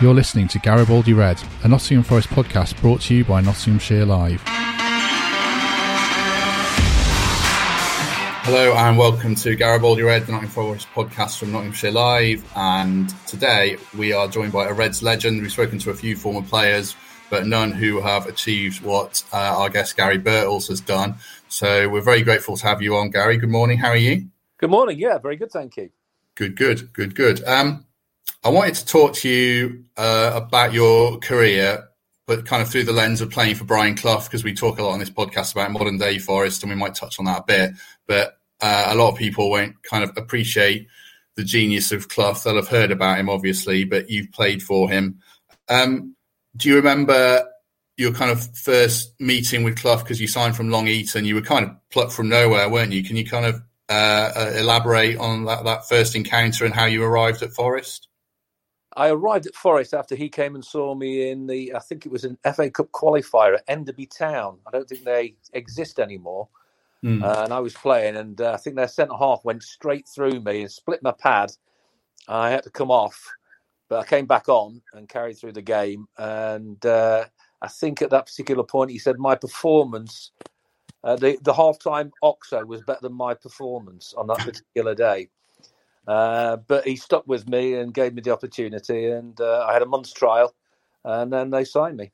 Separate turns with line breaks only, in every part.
You're listening to Garibaldi Red, a Nottingham Forest podcast brought to you by Nottinghamshire Live.
Hello and welcome to Garibaldi Red, the Nottingham Forest podcast from Nottinghamshire Live. And today we are joined by a Reds legend. We've spoken to a few former players, but none who have achieved what uh, our guest Gary Birtles has done. So we're very grateful to have you on, Gary. Good morning. How are you?
Good morning. Yeah, very good. Thank you.
Good, good, good, good. Um, I wanted to talk to you uh, about your career, but kind of through the lens of playing for Brian Clough, because we talk a lot on this podcast about modern day Forest, and we might touch on that a bit. But uh, a lot of people won't kind of appreciate the genius of Clough. They'll have heard about him, obviously, but you've played for him. Um, do you remember your kind of first meeting with Clough because you signed from Long Eaton? You were kind of plucked from nowhere, weren't you? Can you kind of uh, uh, elaborate on that, that first encounter and how you arrived at Forest?
I arrived at Forest after he came and saw me in the, I think it was an FA Cup qualifier at Enderby Town. I don't think they exist anymore. Mm. Uh, and I was playing, and uh, I think their centre half went straight through me and split my pad. I had to come off, but I came back on and carried through the game. And uh, I think at that particular point, he said my performance, uh, the the half time Oxo was better than my performance on that particular day. Uh, but he stuck with me and gave me the opportunity, and uh, I had a month's trial, and then they signed me.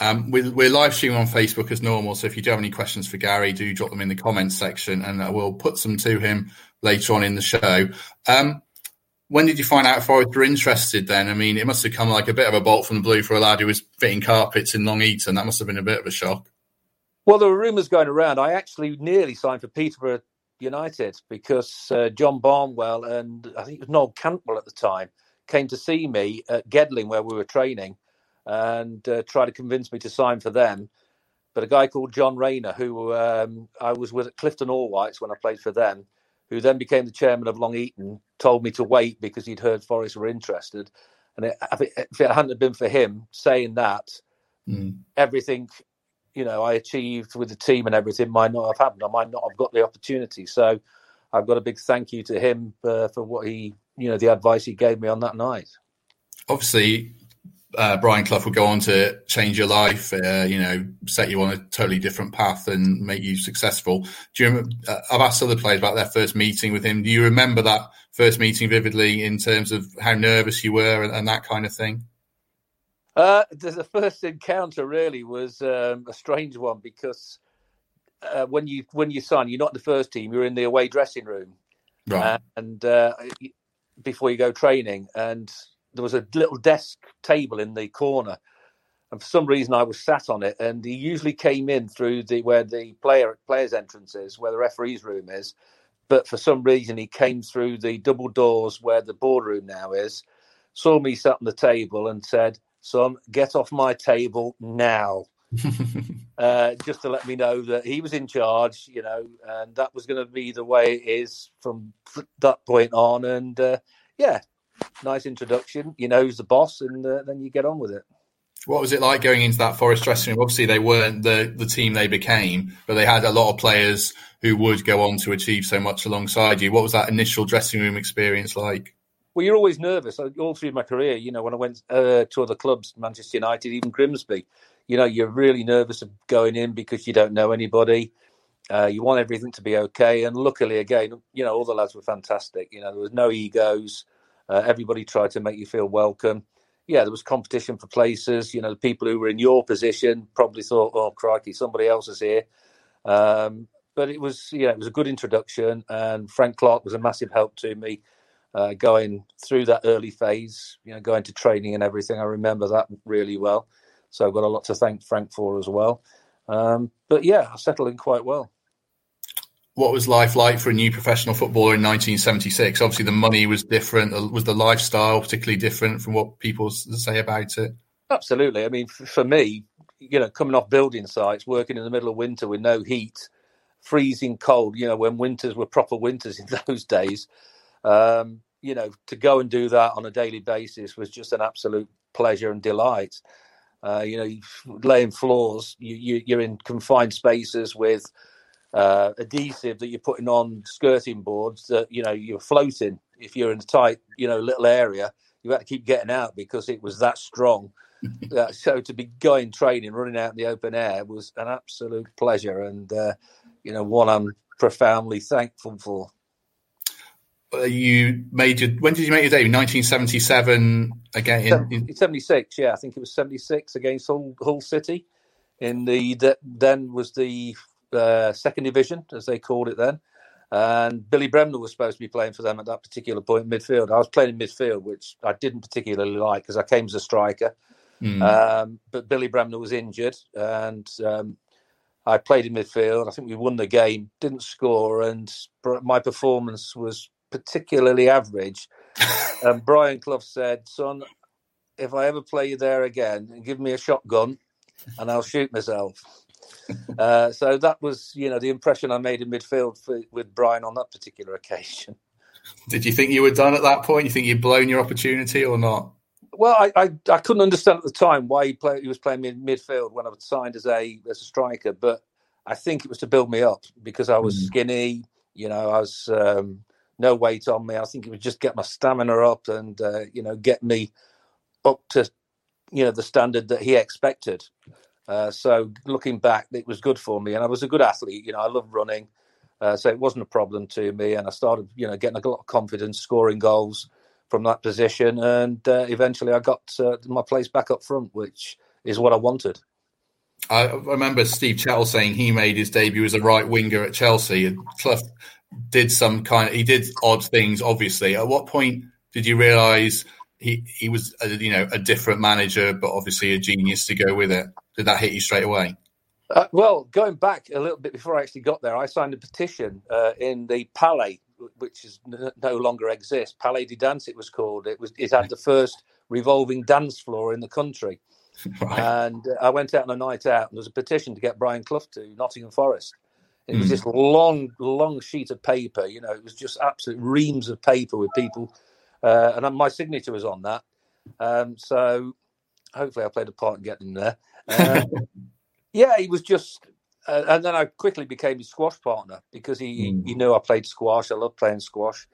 Um, we're, we're, live streaming on Facebook as normal, so if you do have any questions for Gary, do drop them in the comments section, and uh, we'll put some to him later on in the show. Um, when did you find out Forest were interested? Then, I mean, it must have come like a bit of a bolt from the blue for a lad who was fitting carpets in Long Eaton. That must have been a bit of a shock.
Well, there were rumours going around. I actually nearly signed for Peterborough United because uh, John Barnwell and I think it was Noel Cantwell at the time came to see me at Gedling where we were training and uh, tried to convince me to sign for them. But a guy called John Rayner, who um, I was with at Clifton Allwhites when I played for them, who then became the chairman of Long Eaton, told me to wait because he'd heard Forest were interested. And it, if it hadn't been for him saying that, mm. everything you know I achieved with the team and everything might not have happened. I might not have got the opportunity. So I've got a big thank you to him uh, for what he, you know, the advice he gave me on that night.
Obviously, uh, Brian Clough will go on to change your life, uh, you know, set you on a totally different path and make you successful. Do you remember, uh, I've asked other players about their first meeting with him. Do you remember that first meeting vividly in terms of how nervous you were and, and that kind of thing?
Uh, the first encounter really was um, a strange one because uh, when you when you sign, you're not the first team. You're in the away dressing room, right? and uh, before you go training, and there was a little desk table in the corner, and for some reason I was sat on it. And he usually came in through the where the player players' entrance is, where the referee's room is. But for some reason, he came through the double doors where the boardroom now is. Saw me sat on the table and said, son, get off my table now. uh, just to let me know that he was in charge, you know, and that was going to be the way it is from that point on. And uh, yeah, nice introduction. You know who's the boss, and uh, then you get on with it.
What was it like going into that Forest dressing room? Obviously, they weren't the, the team they became, but they had a lot of players who would go on to achieve so much alongside you. What was that initial dressing room experience like?
Well, you're always nervous all through my career. You know, when I went uh, to other clubs, Manchester United, even Grimsby, you know, you're really nervous of going in because you don't know anybody. Uh, you want everything to be okay. And luckily, again, you know, all the lads were fantastic. You know, there was no egos. Uh, everybody tried to make you feel welcome. Yeah, there was competition for places. You know, the people who were in your position probably thought, "Oh, crikey, somebody else is here." Um, but it was, yeah, it was a good introduction, and Frank Clark was a massive help to me uh, going through that early phase, you know, going to training and everything. I remember that really well. So I've got a lot to thank Frank for as well. Um, but yeah, I settled in quite well.
What was life like for a new professional footballer in 1976? Obviously, the money was different. Was the lifestyle particularly different from what people say about it?
Absolutely. I mean, for me, you know, coming off building sites, working in the middle of winter with no heat, freezing cold, you know, when winters were proper winters in those days, um, you know, to go and do that on a daily basis was just an absolute pleasure and delight. Uh, you know, laying floors, you, you, are in confined spaces with uh, adhesive that you're putting on skirting boards that, you know, you're floating. If you're in a tight, you know, little area, you had to keep getting out because it was that strong. uh, so to be going training, running out in the open air was an absolute pleasure, and uh, you know one I'm profoundly thankful for.
You made your when did you make your debut? 1977 again.
In, 76, yeah, I think it was 76 against Hull, Hull City in the then was the uh, second division as they called it then. And Billy Bremner was supposed to be playing for them at that particular point midfield. I was playing in midfield, which I didn't particularly like because I came as a striker. Mm. Um, but Billy Bremner was injured, and um, I played in midfield. I think we won the game, didn't score, and my performance was particularly average. and Brian Clough said, "Son, if I ever play you there again, give me a shotgun, and I'll shoot myself." uh, so that was, you know, the impression I made in midfield for, with Brian on that particular occasion.
Did you think you were done at that point? You think you'd blown your opportunity or not?
Well, I, I, I couldn't understand at the time why he, play, he was playing me in midfield when I was signed as a as a striker, but I think it was to build me up because I was mm. skinny. You know, I was um, no weight on me. I think it would just get my stamina up and uh, you know get me up to you know the standard that he expected. Uh, so looking back, it was good for me, and I was a good athlete. You know, I love running, uh, so it wasn't a problem to me. And I started, you know, getting a lot of confidence, scoring goals from that position, and uh, eventually I got uh, my place back up front, which is what I wanted.
I remember Steve Chettle saying he made his debut as a right winger at Chelsea, and Clough did some kind. Of, he did odd things, obviously. At what point did you realise he he was, a, you know, a different manager, but obviously a genius to go with it? Did that hit you straight away?
Uh, well, going back a little bit before I actually got there, I signed a petition uh, in the Palais, which is n- no longer exists. Palais de Dance, it was called. It was it had the first revolving dance floor in the country. Right. And I went out on a night out, and there was a petition to get Brian Clough to Nottingham Forest. It was mm. this long, long sheet of paper. You know, it was just absolute reams of paper with people, uh, and my signature was on that. Um, so hopefully, I played a part in getting there. Uh, yeah, he was just, uh, and then I quickly became his squash partner because he mm. he knew I played squash. I love playing squash,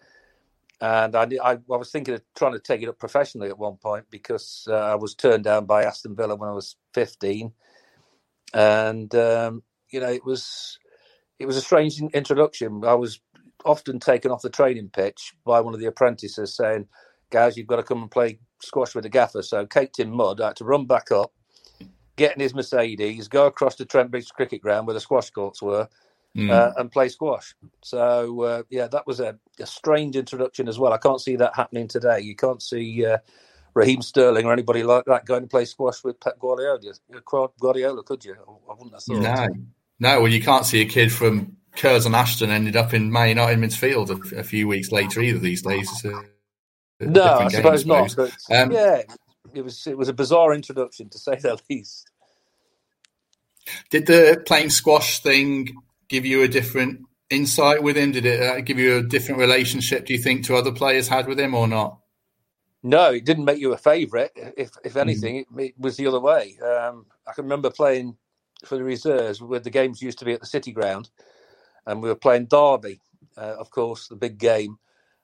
and I, I, I was thinking of trying to take it up professionally at one point because uh, I was turned down by Aston Villa when I was fifteen, and um, you know it was it was a strange introduction. I was often taken off the training pitch by one of the apprentices saying, "Guys, you've got to come and play squash with the gaffer." So caked in mud, I had to run back up get in his Mercedes, go across to Trent Bridge Cricket Ground where the squash courts were, mm. uh, and play squash. So uh, yeah, that was a, a, strange introduction as well. I can't see that happening today. You can't see uh, Raheem Sterling or anybody like that going to play squash with Pep Guardiola. Guardiola, could you? I wouldn't have thought.
No, no. Well, you can't see a kid from Curzon Ashton ended up in Man United midfield a, a few weeks later either these days.
no, I suppose not. But, um, yeah, it was it was a bizarre introduction to say the least.
Did the playing squash thing give you a different insight with him? Did it uh, give you a different relationship? Do you think to other players had with him or not?
No, it didn't make you a favourite. If if hmm. anything, mm. it, it, was the other way. Um, I can remember playing for the reserves where the games used to be at the City Ground, and we were playing Derby, uh, of course, the big game.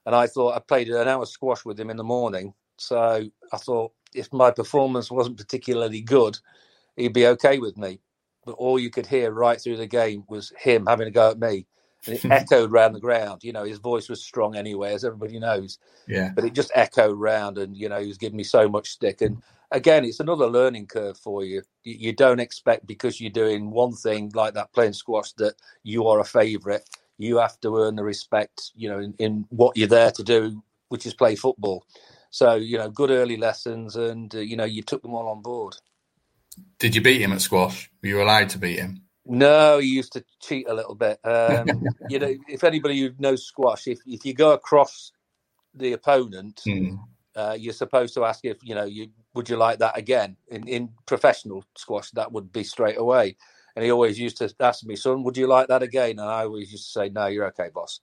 And I thought I played an hour squash with him in the morning, so I thought if my performance wasn't particularly good, he'd be okay with me. But all you could hear right through the game was him having a go at me. And it echoed round the ground. You know, his voice was strong anyway, as everybody knows.
Yeah.
But it just echoed round, and you know, he was giving me so much stick. And again, it's another learning curve for you. You don't expect because you're doing one thing like that, playing squash, that you are a favourite. You have to earn the respect, you know, in, in what you're there to do, which is play football. So you know, good early lessons, and uh, you know, you took them all on board.
Did you beat him at squash? Were you allowed to beat him?
No, he used to cheat a little bit. Um, you know, if anybody who knows squash, if if you go across the opponent, mm. Uh, you're supposed to ask if you know you would you like that again. In in professional squash, that would be straight away. And he always used to ask me, "Son, would you like that again?" And I always used to say, "No, you're okay, boss."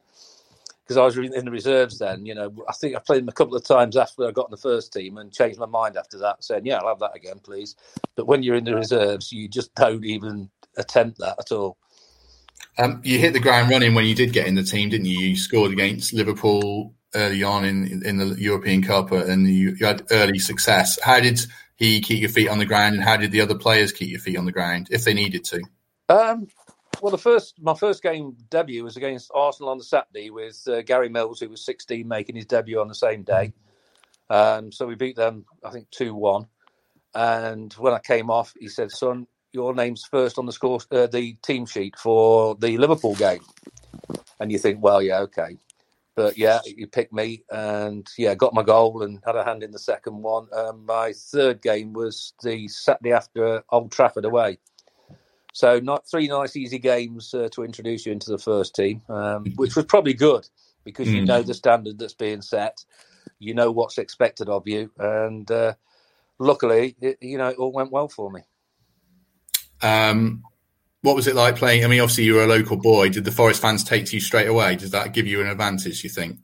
because I was in the reserves then. You know, I think I played him a couple of times after I got in the first team and changed my mind after that, saying, "Yeah, I'll have that again, please." But when you're in the reserves, you just don't even attempt that at all.
Um, you hit the ground running when you did get in the team, didn't you? You scored against Liverpool early on in in the European Cup, and you, you had early success. How did he keep your feet on the ground, and how did the other players keep your feet on the ground if they needed to?
Um, well, the first my first game debut was against Arsenal on the Saturday with uh, Gary Mills, who was 16, making his debut on the same day. Um, so we beat them, I think, two one. And when I came off, he said, "Son, your name's first on the score, uh, the team sheet for the Liverpool game." And you think, well, yeah, okay. But yeah, you picked me, and yeah, got my goal and had a hand in the second one. Um, my third game was the Saturday after Old Trafford away. So, not three nice, easy games uh, to introduce you into the first team, um, which was probably good because mm. you know the standard that's being set, you know what's expected of you, and uh, luckily, it, you know, it all went well for me.
Um, what was it like playing? I mean, obviously you were a local boy. Did the Forest fans take to you straight away? Does that give you an advantage? You think?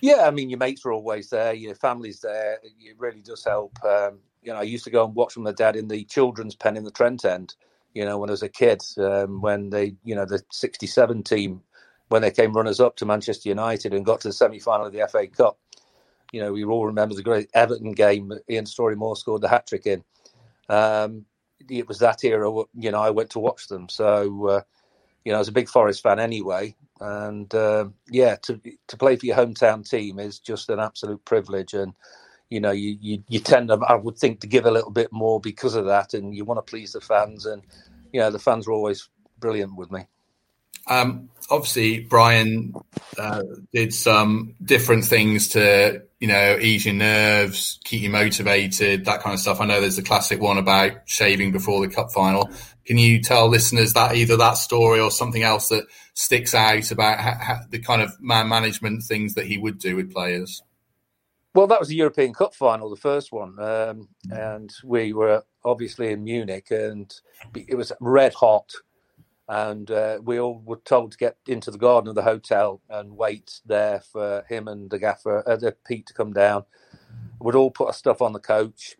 Yeah, I mean, your mates are always there, your family's there. It really does help. Um, you know, I used to go and watch from the dad in the children's pen in the Trent End. You know, when I was a kid, um, when they, you know, the '67 team, when they came runners up to Manchester United and got to the semi final of the FA Cup. You know, we all remember the great Everton game. Ian Storey-Moore scored the hat trick in. Um, it was that era. You know, I went to watch them, so uh, you know, I was a big Forest fan anyway. And uh, yeah, to to play for your hometown team is just an absolute privilege, and you know, you, you you tend to, I would think, to give a little bit more because of that, and you want to please the fans, and you know, the fans are always brilliant with me.
Um, obviously, Brian uh, did some different things to, you know, ease your nerves, keep you motivated, that kind of stuff. I know there's a classic one about shaving before the cup final. Can you tell listeners that either that story or something else that sticks out about ha- ha- the kind of man management things that he would do with players?
Well, that was the European Cup final, the first one, um, and we were obviously in Munich, and it was red hot and uh, we all were told to get into the garden of the hotel and wait there for him and the gaffer, uh, the Pete to come down. We'd all put our stuff on the coach,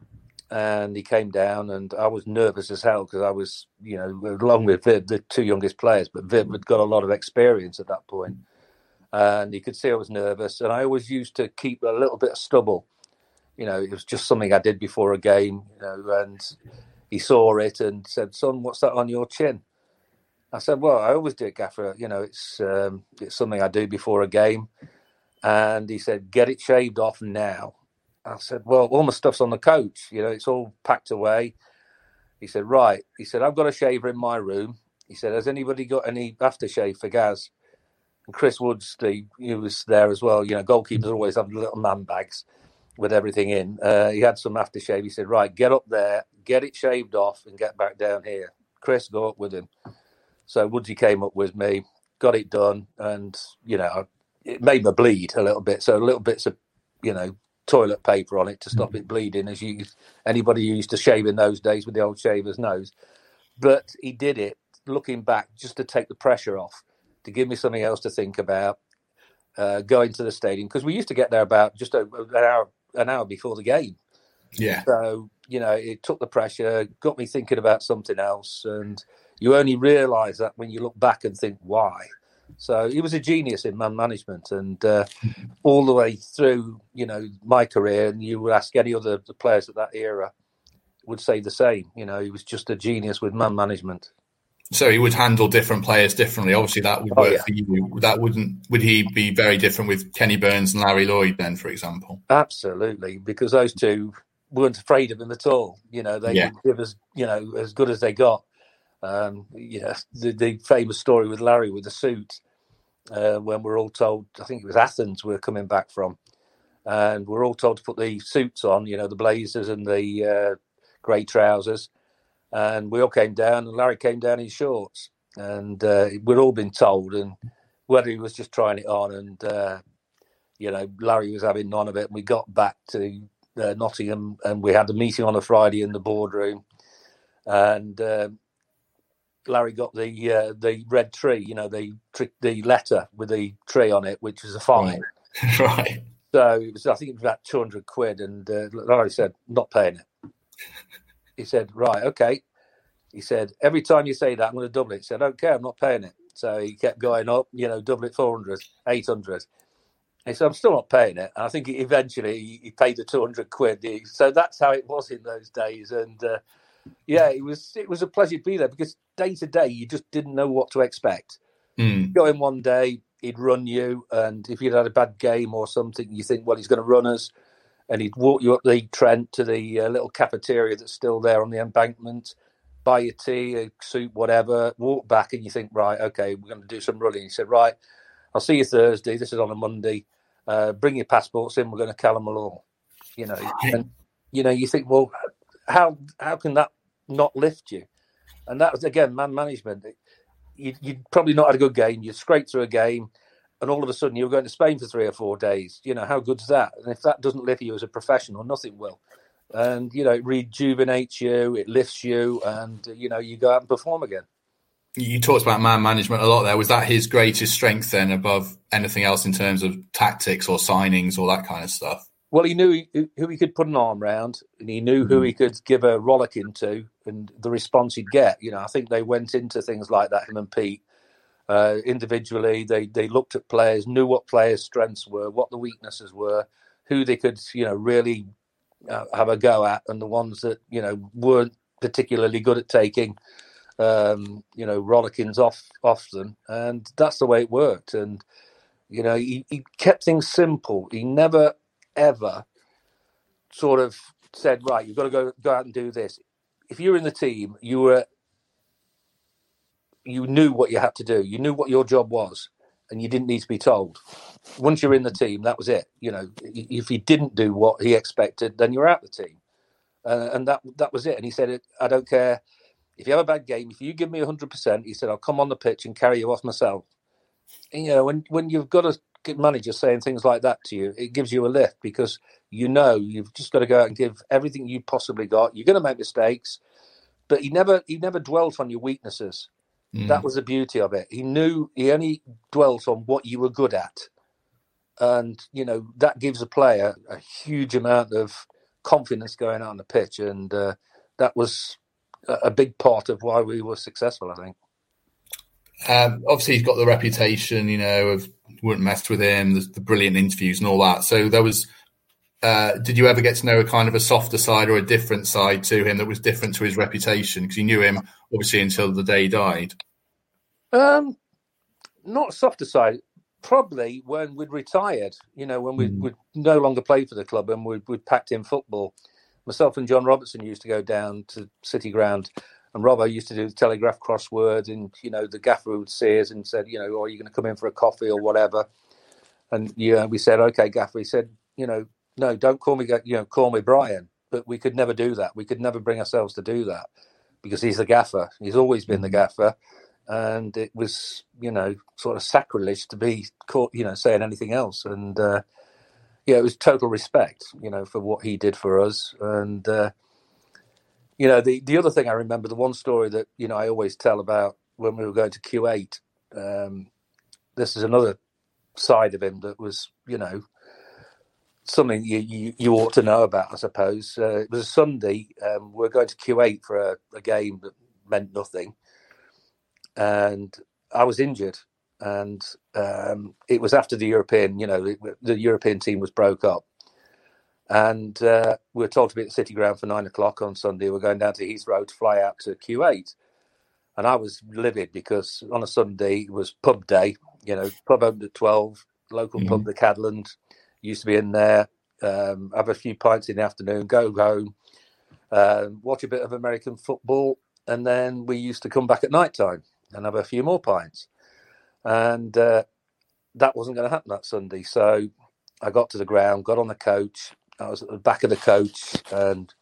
and he came down, and I was nervous as hell because I was, you know, along with Viv, the two youngest players, but Viv had got a lot of experience at that point. and he could see I was nervous, and I always used to keep a little bit of stubble. You know, it was just something I did before a game, you know, and he saw it and said, "Son, what's that on your chin?" I said, "Well, I always do it, Gaffer. You know, it's um, it's something I do before a game." And he said, "Get it shaved off now." I said, "Well, all my stuff's on the coach. You know, it's all packed away." He said, "Right." He said, "I've got a shaver in my room." He said, "Has anybody got any aftershave for Gaz?" And Chris Woods, the, he was there as well. You know, goalkeepers always have little man bags with everything in. Uh, he had some aftershave. He said, "Right, get up there, get it shaved off, and get back down here." Chris, go up with him. So Woodsy came up with me, got it done, and you know it made me bleed a little bit. So little bits of you know toilet paper on it to stop mm-hmm. it bleeding, as you anybody who used to shave in those days with the old shavers knows. But he did it looking back just to take the pressure off, to give me something else to think about. Uh, going to the stadium because we used to get there about just an hour an hour before the game.
Yeah.
So you know, it took the pressure, got me thinking about something else, and you only realise that when you look back and think why. So he was a genius in man management, and uh, all the way through, you know, my career, and you would ask any other the players at that era, would say the same. You know, he was just a genius with man management.
So he would handle different players differently. Obviously, that would oh, work oh, yeah. for you. That wouldn't. Would he be very different with Kenny Burns and Larry Lloyd then, for example?
Absolutely, because those two weren't afraid of him at all. You know, they yeah. give us, you know, as good as they got. Um, you know, the, the, famous story with Larry with the suit, uh, when we're all told, I think it was Athens we're coming back from, and we're all told to put the suits on, you know, the blazers and the uh, grey trousers, and we all came down, and Larry came down in shorts, and uh, we'd all been told, and whether he was just trying it on, and uh, you know, Larry was having none of it, and we got back to uh, Nottingham, and we had a meeting on a Friday in the boardroom, and um, Larry got the uh, the red tree, you know, the the letter with the tree on it, which was a fine.
Right. right.
So it was, I think, it was about two hundred quid, and uh, Larry said, "Not paying it." he said, "Right, okay." He said, "Every time you say that, I'm going to double it." He said, "I don't care, I'm not paying it." So he kept going up, you know, double it 400, 800. he said, I'm still not paying it. And I think eventually he paid the 200 quid. So that's how it was in those days. And uh, yeah, it was it was a pleasure to be there because day to day you just didn't know what to expect.
Mm.
Go in one day, he'd run you, and if you'd had a bad game or something, you think, well, he's going to run us, and he'd walk you up the Trent to the uh, little cafeteria that's still there on the embankment, buy you tea, a soup, whatever, walk back, and you think, right, okay, we're going to do some running. He said, right, I'll see you Thursday. This is on a Monday. Uh, bring your passports in. We're going to Callum You know, and you know, you think, well, how how can that not lift you? And that was again man management. You, would probably not had a good game. You'd scrape through a game, and all of a sudden you were going to Spain for three or four days. You know how good's that? And if that doesn't lift you as a professional, nothing will. And you know it rejuvenates you, it lifts you, and you know you go out and perform again.
You talked about man management a lot there. Was that his greatest strength then, above anything else in terms of tactics or signings or that kind of stuff?
Well, he knew who he could put an arm round, and he knew who he could give a rollicking to, and the response he'd get. You know, I think they went into things like that. Him and Pete, uh, individually, they they looked at players, knew what players' strengths were, what the weaknesses were, who they could, you know, really uh, have a go at, and the ones that you know weren't particularly good at taking, um, you know, rollickings off off them, and that's the way it worked. And you know, he, he kept things simple. He never ever sort of said, right, you've got to go go out and do this. If you're in the team, you were you knew what you had to do. You knew what your job was, and you didn't need to be told. Once you're in the team, that was it. You know, if he didn't do what he expected, then you're out the team, uh, and that that was it. And he said, "I don't care if you have a bad game. If you give me hundred percent, he said, I'll come on the pitch and carry you off myself." And, you know, when when you've got a manager saying things like that to you, it gives you a lift because you know you've just got to go out and give everything you possibly got. You're going to make mistakes, but he never he never dwelt on your weaknesses. Mm. That was the beauty of it. He knew he only dwelt on what you were good at, and you know that gives a player a huge amount of confidence going out on the pitch, and uh, that was a big part of why we were successful. I think.
Um, obviously, he's got the reputation, you know, of wouldn't mess with him, the, the brilliant interviews and all that. So there was. Uh, did you ever get to know a kind of a softer side or a different side to him that was different to his reputation? Because you knew him obviously until the day he died.
Um, not softer side. Probably when we'd retired, you know, when we mm. would no longer play for the club and we'd, we'd packed in football. Myself and John Robertson used to go down to City Ground and Robbo used to do the Telegraph crosswords, and you know the gaffer would see us and said, you know, oh, are you going to come in for a coffee or whatever? And yeah, we said, okay, gaffer. He said, you know, no, don't call me, you know, call me Brian. But we could never do that. We could never bring ourselves to do that because he's the gaffer. He's always been the mm-hmm. gaffer, and it was, you know, sort of sacrilege to be caught, you know, saying anything else. And uh, yeah, it was total respect, you know, for what he did for us, and. Uh, you know, the, the other thing I remember, the one story that, you know, I always tell about when we were going to Kuwait, um, this is another side of him that was, you know, something you, you, you ought to know about, I suppose. Uh, it was a Sunday. Um, we are going to Kuwait for a, a, game that meant nothing. And I was injured. And um, it was after the European, you know, the, the European team was broke up. And uh, we were told to be at the City Ground for nine o'clock on Sunday. We're going down to Heathrow to fly out to Kuwait. And I was livid because on a Sunday it was pub day, you know, pub opened at 12, local mm-hmm. pub, the Cadland, used to be in there, um, have a few pints in the afternoon, go home, uh, watch a bit of American football. And then we used to come back at night time and have a few more pints. And uh, that wasn't going to happen that Sunday. So I got to the ground, got on the coach, I was at the back of the coach and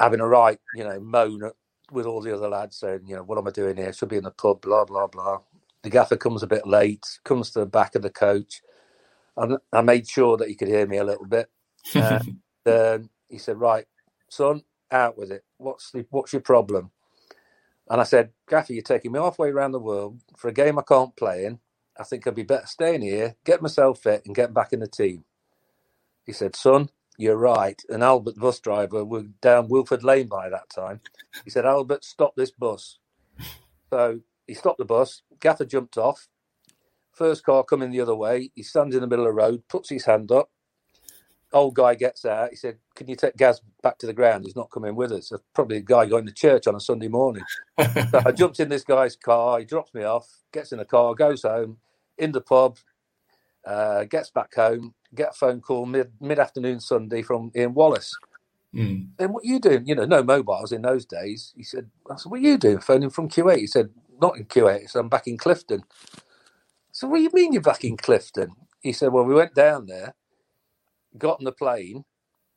having a right, you know, moan with all the other lads saying, you know, what am I doing here? Should be in the pub, blah, blah, blah. The gaffer comes a bit late, comes to the back of the coach. And I made sure that he could hear me a little bit. and um, he said, right, son, out with it. What's the, what's your problem? And I said, Gaffer, you're taking me halfway around the world for a game I can't play in. I think I'd be better staying here, get myself fit, and get back in the team. He said, Son, you're right. An Albert bus driver was down Wilford Lane by that time. He said, Albert, stop this bus. So he stopped the bus. Gaffer jumped off, First car coming the other way. He stands in the middle of the road, puts his hand up. Old guy gets out. He said, "Can you take Gaz back to the ground? He's not coming with us. probably a guy going to church on a Sunday morning." so I jumped in this guy's car. He drops me off, gets in the car, goes home, in the pub, uh, gets back home, get a phone call mid mid afternoon Sunday from Ian Wallace. Mm. And what are you doing? You know, no mobiles in those days. He said, I said, what are you doing? Phoning from Kuwait. He said, not in Kuwait. He said, I'm back in Clifton. So what do you mean you're back in Clifton? He said, well, we went down there, got on the plane,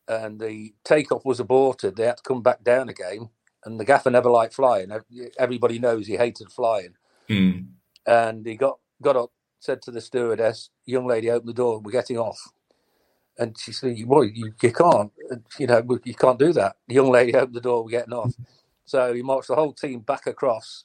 and the takeoff was aborted. They had to come back down again. And the gaffer never liked flying. Everybody knows he hated flying. Mm. And he got, got up, said to the stewardess, young lady, open the door, we're getting off. And she said, "Well, you, you can't. You know, you can't do that." The young lady opened the door. We're getting off. So he marched the whole team back across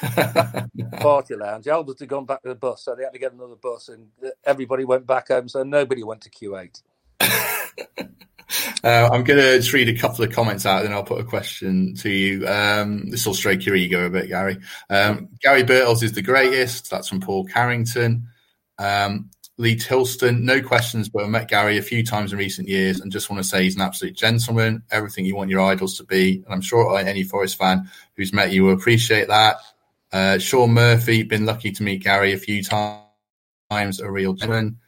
party lounge. Albert had gone back to the bus, so they had to get another bus, and uh, everybody went back home. So nobody went to Kuwait.
Uh, I'm going to just read a couple of comments out, and then I'll put a question to you. Um, this will stroke your ego a bit, Gary. Um, Gary Birtles is the greatest. That's from Paul Carrington. Um, Lee Tilston, no questions, but I met Gary a few times in recent years and just want to say he's an absolute gentleman, everything you want your idols to be. And I'm sure any Forest fan who's met you will appreciate that. Uh, Sean Murphy, been lucky to meet Gary a few times, a real gentleman.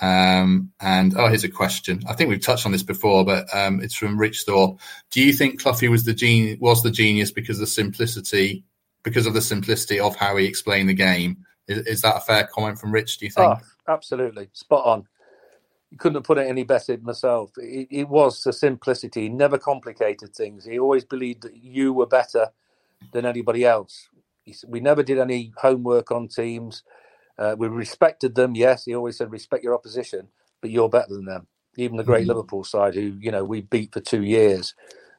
Um, and oh, here's a question. I think we've touched on this before, but um, it's from Rich Thorpe. Do you think Cloughie was the genius, was the genius because of the simplicity, because of the simplicity of how he explained the game? Is, is that a fair comment from Rich? Do you think? Oh,
absolutely spot on. You couldn't have put it any better myself. It, it, was the simplicity. He never complicated things. He always believed that you were better than anybody else. He, we never did any homework on teams. Uh, we respected them. Yes, he always said respect your opposition, but you're better than them. Even the great mm-hmm. Liverpool side, who you know we beat for two years,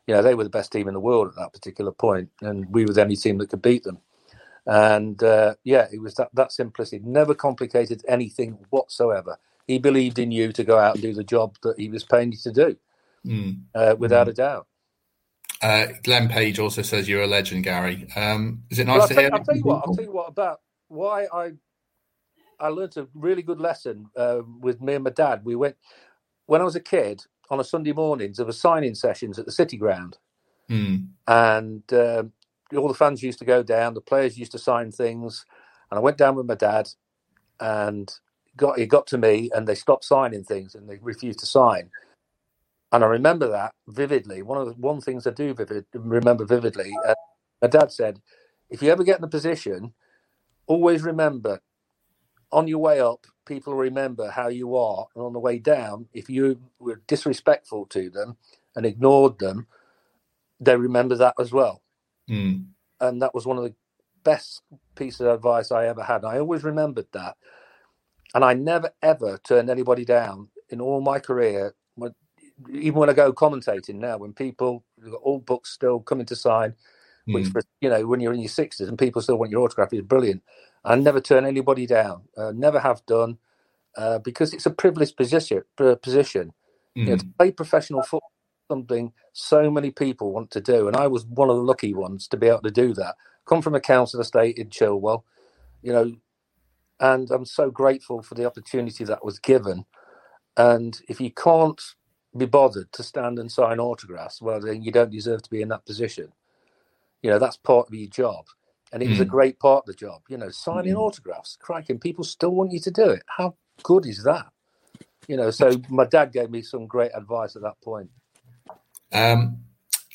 you know they were the best team in the world at that particular point, and we were the only team that could beat them. And uh, yeah, it was that, that simplicity. Never complicated anything whatsoever. He believed in you to go out and do the job that he was paying you to do, mm. uh, without mm. a doubt.
Uh, Glenn Page also says you're a legend, Gary. Um, is it nice to
I'll
hear?
I'll tell you what. I'll tell you what about why I I learned a really good lesson uh, with me and my dad. We went when I was a kid on a Sunday mornings. There were signing sessions at the City Ground, mm. and um, all the fans used to go down, the players used to sign things, and I went down with my dad, and got it got to me, and they stopped signing things, and they refused to sign. And I remember that vividly. One of the one things I do vivid, remember vividly. Uh, my dad said, "If you ever get in a position, always remember, on your way up, people remember how you are, and on the way down, if you were disrespectful to them and ignored them, they remember that as well." Mm. And that was one of the best pieces of advice I ever had. I always remembered that. And I never, ever turned anybody down in all my career. Even when I go commentating now, when people, all books still coming to sign, mm. which, for, you know, when you're in your 60s and people still want your autograph is brilliant. I never turn anybody down, uh, never have done, uh, because it's a privileged position. Position, mm. you know, to play professional football something so many people want to do, and I was one of the lucky ones to be able to do that. Come from a council estate in Chilwell, you know, and I'm so grateful for the opportunity that was given. And if you can't be bothered to stand and sign autographs, well, then you don't deserve to be in that position. You know, that's part of your job. And it mm. was a hmm. great part of the job, you know, signing mm. autographs, cracking. People still want you to do it. How good is that? You know, so my dad gave me some great advice at that point.
Um,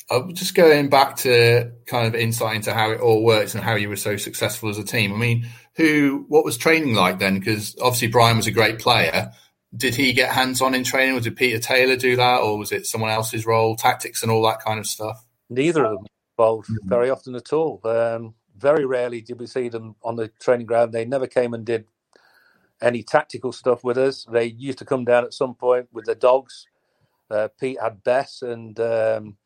I'm just going back to kind of insight into how it all works and how you were so successful as a team. I mean, who, what was training like then? Because obviously Brian was a great player. Did he get hands on in training, or did Peter Taylor do that, or was it someone else's role, tactics and all that kind of stuff?
Neither of them involved mm-hmm. very often at all. Um, very rarely did we see them on the training ground. They never came and did any tactical stuff with us. They used to come down at some point with the dogs uh, Pete had Bess and um,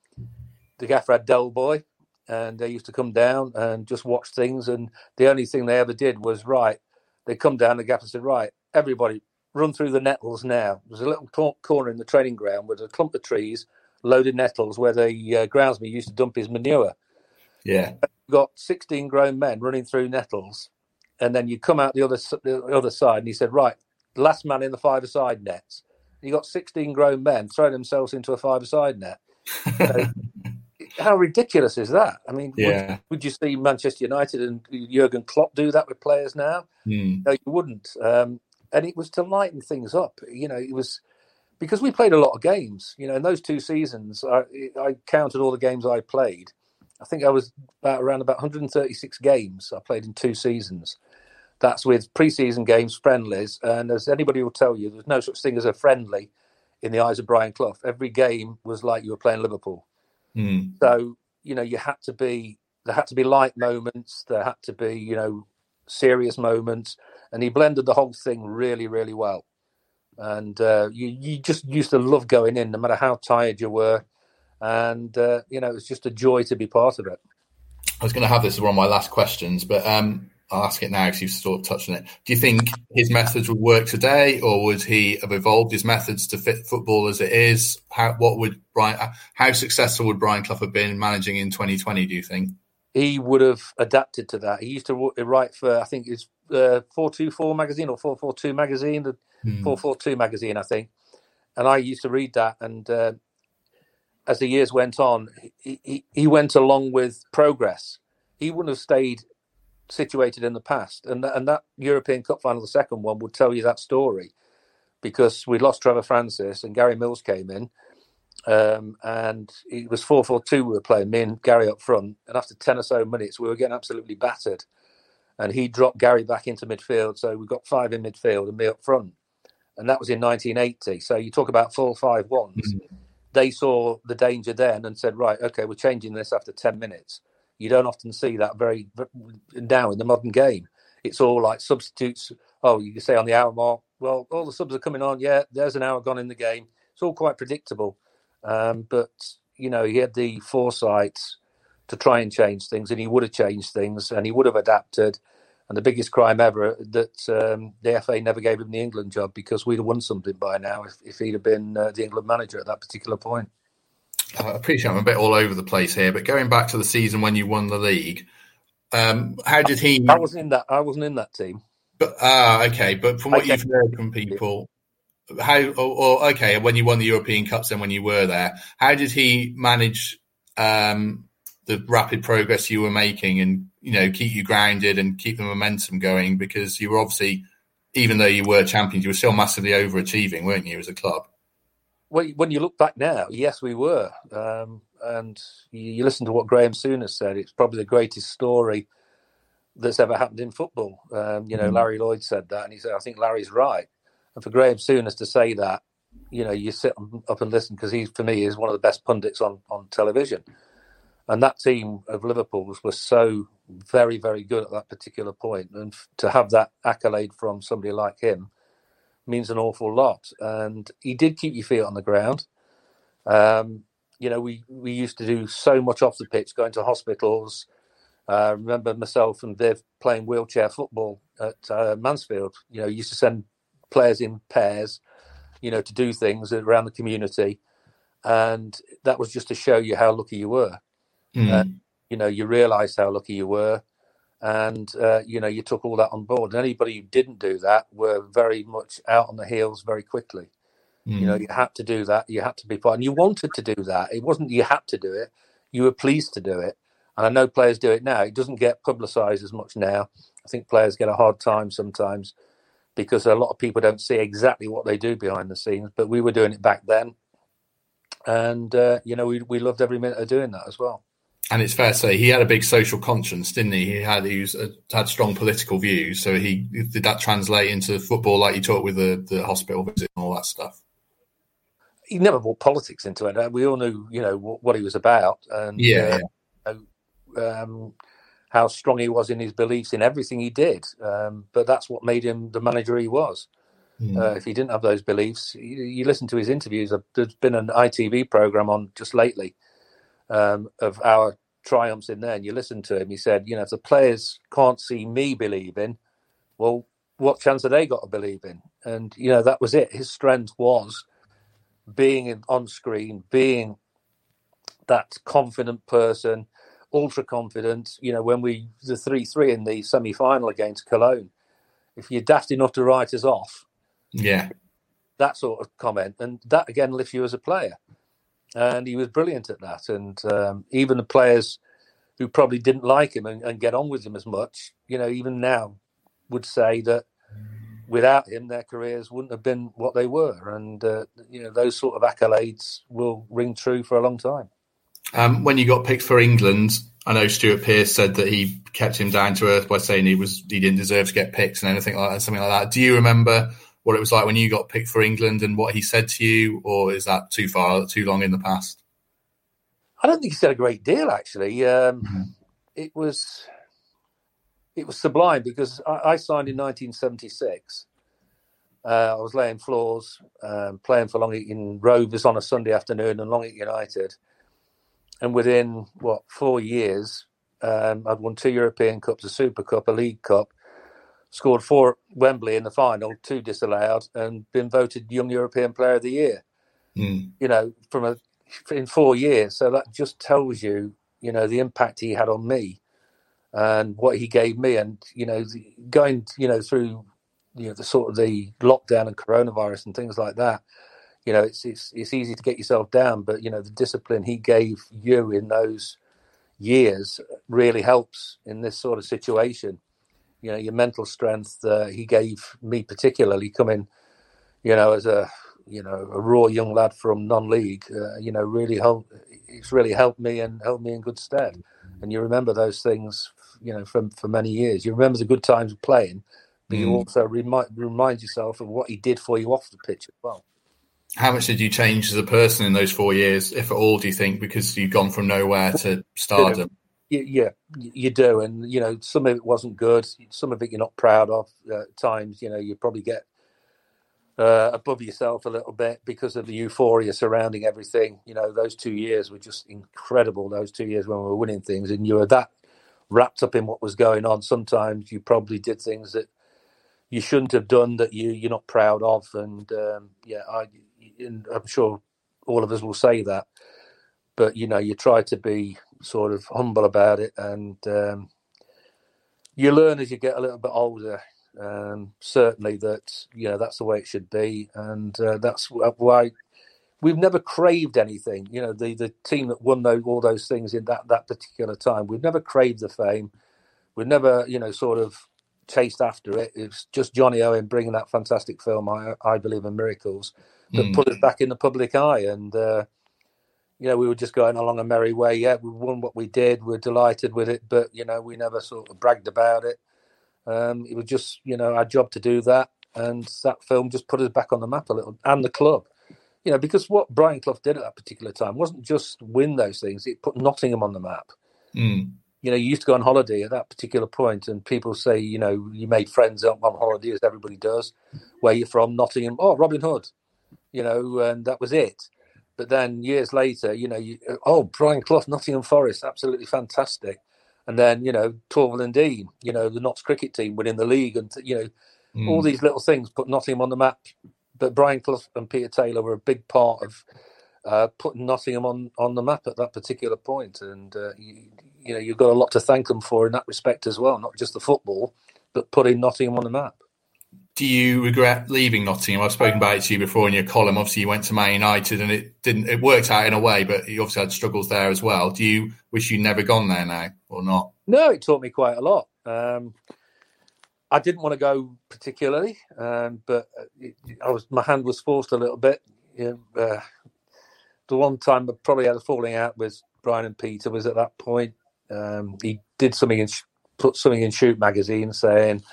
the gaffer had Del Boy, and they used to come down and just watch things. And the only thing they ever did was right. They come down. The gaffer said, "Right, everybody, run through the nettles now." There's a little corner in the training ground with a clump of trees, loaded nettles, where the uh, groundsman used to dump his manure.
Yeah,
got 16 grown men running through nettles, and then you come out the other the other side, and he said, right, last man in the five-a-side nets. You got 16 grown men throwing themselves into a five-a-side net. So, how ridiculous is that? I mean, yeah. would, would, you see Manchester United and Jurgen Klopp do that with players now?
Mm.
No, you wouldn't. Um, and it was to lighten things up. You know, it was because we played a lot of games. You know, in those two seasons, I, I counted all the games I played. I think I was about around about 136 games I played in two seasons. That's with preseason games, friendlies, and as anybody will tell you, there's no such thing as a friendly in the eyes of Brian Clough. Every game was like you were playing Liverpool.
Mm.
So you know, you had to be there had to be light moments, there had to be you know serious moments, and he blended the whole thing really, really well. And uh, you you just used to love going in, no matter how tired you were, and uh, you know it was just a joy to be part of it.
I was going to have this as one of my last questions, but um, I'll ask it now because you've sort of touched on it. Do you think his methods would work today, or would he have evolved his methods to fit football as it is? How what would Brian? How successful would Brian Clough have been managing in 2020? Do you think?
he would have adapted to that. He used to write for I think it's uh, four two four magazine or four four two magazine, the hmm. four four two magazine, I think. And I used to read that, and uh, as the years went on, he, he, he went along with progress. He wouldn't have stayed situated in the past, and and that European Cup final, the second one, would tell you that story, because we lost Trevor Francis and Gary Mills came in, um, and it was 4 4 2 we were playing, me and Gary up front. And after 10 or so minutes, we were getting absolutely battered. And he dropped Gary back into midfield. So we got five in midfield and me up front. And that was in 1980. So you talk about full five ones. Mm-hmm. They saw the danger then and said, right, okay, we're changing this after 10 minutes. You don't often see that very now in the modern game. It's all like substitutes. Oh, you say on the hour mark, well, all the subs are coming on. Yeah, there's an hour gone in the game. It's all quite predictable. Um, but you know, he had the foresight to try and change things, and he would have changed things, and he would have adapted. And the biggest crime ever that um, the FA never gave him the England job because we'd have won something by now if, if he'd have been uh, the England manager at that particular point.
I appreciate I'm a bit all over the place here, but going back to the season when you won the league, um, how did he?
I wasn't in that. I wasn't in that team.
But ah, okay. But from what you've heard from people, how or, or, okay when you won the European Cups and when you were there, how did he manage um, the rapid progress you were making and you know keep you grounded and keep the momentum going because you were obviously even though you were champions, you were still massively overachieving, weren't you, as a club?
Well, when you look back now, yes, we were. Um, and you, you, listen to what Graham Souness said; it's probably the greatest story that's ever happened in football. Um, you know, mm. Larry Lloyd said that, and he said, "I think Larry's right." And for Graham Souness to say that, you know, you sit up and listen because he, for me, is one of the best pundits on, on television. And that team of Liverpool's was so very, very good at that particular point. And to have that accolade from somebody like him means an awful lot. And he did keep your feet on the ground. Um, you know, we, we used to do so much off the pitch, going to hospitals. I uh, remember myself and Viv playing wheelchair football at uh, Mansfield. You know, used to send players in pairs, you know, to do things around the community. And that was just to show you how lucky you were.
Mm. And,
you know, you realized how lucky you were. And, uh, you know, you took all that on board. And anybody who didn't do that were very much out on the heels very quickly. Mm. You know, you had to do that. You had to be part. And you wanted to do that. It wasn't you had to do it. You were pleased to do it. And I know players do it now. It doesn't get publicised as much now. I think players get a hard time sometimes because a lot of people don't see exactly what they do behind the scenes. But we were doing it back then, and uh, you know we we loved every minute of doing that as well.
And it's fair to say he had a big social conscience, didn't he? He had he was, uh, had strong political views. So he did that translate into football, like you talked with the the hospital visit and all that stuff.
He never brought politics into it. We all knew, you know, what, what he was about, and
yeah. Uh,
um, how strong he was in his beliefs in everything he did. Um, but that's what made him the manager he was. Mm. Uh, if he didn't have those beliefs, you, you, listen to his interviews. There's been an ITV program on just lately um, of our triumphs in there, and you listen to him. He said, "You know, if the players can't see me believing, well, what chance have they got to believe in?" And you know, that was it. His strength was being on screen, being that confident person ultra confident. You know, when we the three three in the semi final against Cologne, if you're daft enough to write us off,
yeah,
that sort of comment, and that again lifts you as a player. And he was brilliant at that. And um, even the players who probably didn't like him and, and get on with him as much, you know, even now would say that without him, their careers wouldn't have been what they were. And, uh, you know, those sort of accolades will ring true for a long time.
Um, when you got picked for England, I know Stuart Pearce said that he kept him down to earth by saying he was he didn't deserve to get picked and anything like that, something like that. Do you remember what it was like when you got picked for England and what he said to you, or is that too far, too long in the past?
I don't think he said a great deal. Actually, um, mm-hmm. it was it was sublime because I, I signed in 1976. Uh, I was laying floors, um, playing for Long Eaton Rovers on a Sunday afternoon and Long Eaton United. And within what four years, um, I'd won two European Cups, a Super Cup, a League Cup, scored four at Wembley in the final, two disallowed, and been voted Young European Player of the Year. Mm. You know, from a in four years. So that just tells you, you know, the impact he had on me and what he gave me, and you know, going, you know, through, you know, the sort of the lockdown and coronavirus and things like that. You know, it's it's it's easy to get yourself down, but you know, the discipline he gave you in those years really helps in this sort of situation you know your mental strength uh, he gave me particularly coming you know as a you know a raw young lad from non-league uh, you know really helped it's really helped me and helped me in good stead. And you remember those things you know from for many years. You remember the good times of playing but mm. you also remind remind yourself of what he did for you off the pitch as well.
How much did you change as a person in those four years if at all do you think? Because you've gone from nowhere to stardom
yeah, you do, and you know some of it wasn't good. Some of it you're not proud of. Uh, at times, you know, you probably get uh, above yourself a little bit because of the euphoria surrounding everything. You know, those two years were just incredible. Those two years when we were winning things, and you were that wrapped up in what was going on. Sometimes you probably did things that you shouldn't have done that you you're not proud of. And um, yeah, I, I'm sure all of us will say that. But you know, you try to be sort of humble about it, and um, you learn as you get a little bit older. Um, certainly, that you know that's the way it should be, and uh, that's why we've never craved anything. You know, the the team that won those, all those things in that that particular time, we've never craved the fame. We've never, you know, sort of chased after it. It's just Jonny Owen bringing that fantastic film, I, I believe in miracles, that mm. put us back in the public eye, and uh, you know, we were just going along a merry way. Yeah, we won what we did. We're delighted with it, but you know, we never sort of bragged about it. Um, it was just, you know, our job to do that, and that film just put us back on the map a little, and the club. You know, because what Brian Clough did at that particular time wasn't just win those things; it put Nottingham on the map. Mm. You know, you used to go on holiday at that particular point, and people say, you know, you made friends on holiday, as everybody does. Where you're from, Nottingham? Oh, Robin Hood. You know, and that was it. But then years later, you know, you, oh, Brian Clough, Nottingham Forest, absolutely fantastic. And then, you know, Torvill and Dean, you know, the Notts cricket team winning the league and, you know, mm. all these little things put Nottingham on the map. But Brian Clough and Peter Taylor were a big part of uh, putting Nottingham on, on the map at that particular point. And, uh, you, you know, you've got a lot to thank them for in that respect as well, not just the football, but putting Nottingham on the map
do you regret leaving Nottingham? I've spoken about it to you before in your column. Obviously, you went to Man United, and it didn't. It worked out in a way, but you obviously had struggles there as well. Do you wish you'd never gone there now, or not?
No, it taught me quite a lot. Um, I didn't want to go particularly, um, but it, I was my hand was forced a little bit. You know, uh, the one time I probably had a falling out with Brian and Peter was at that point. Um, he did something in put something in Shoot magazine saying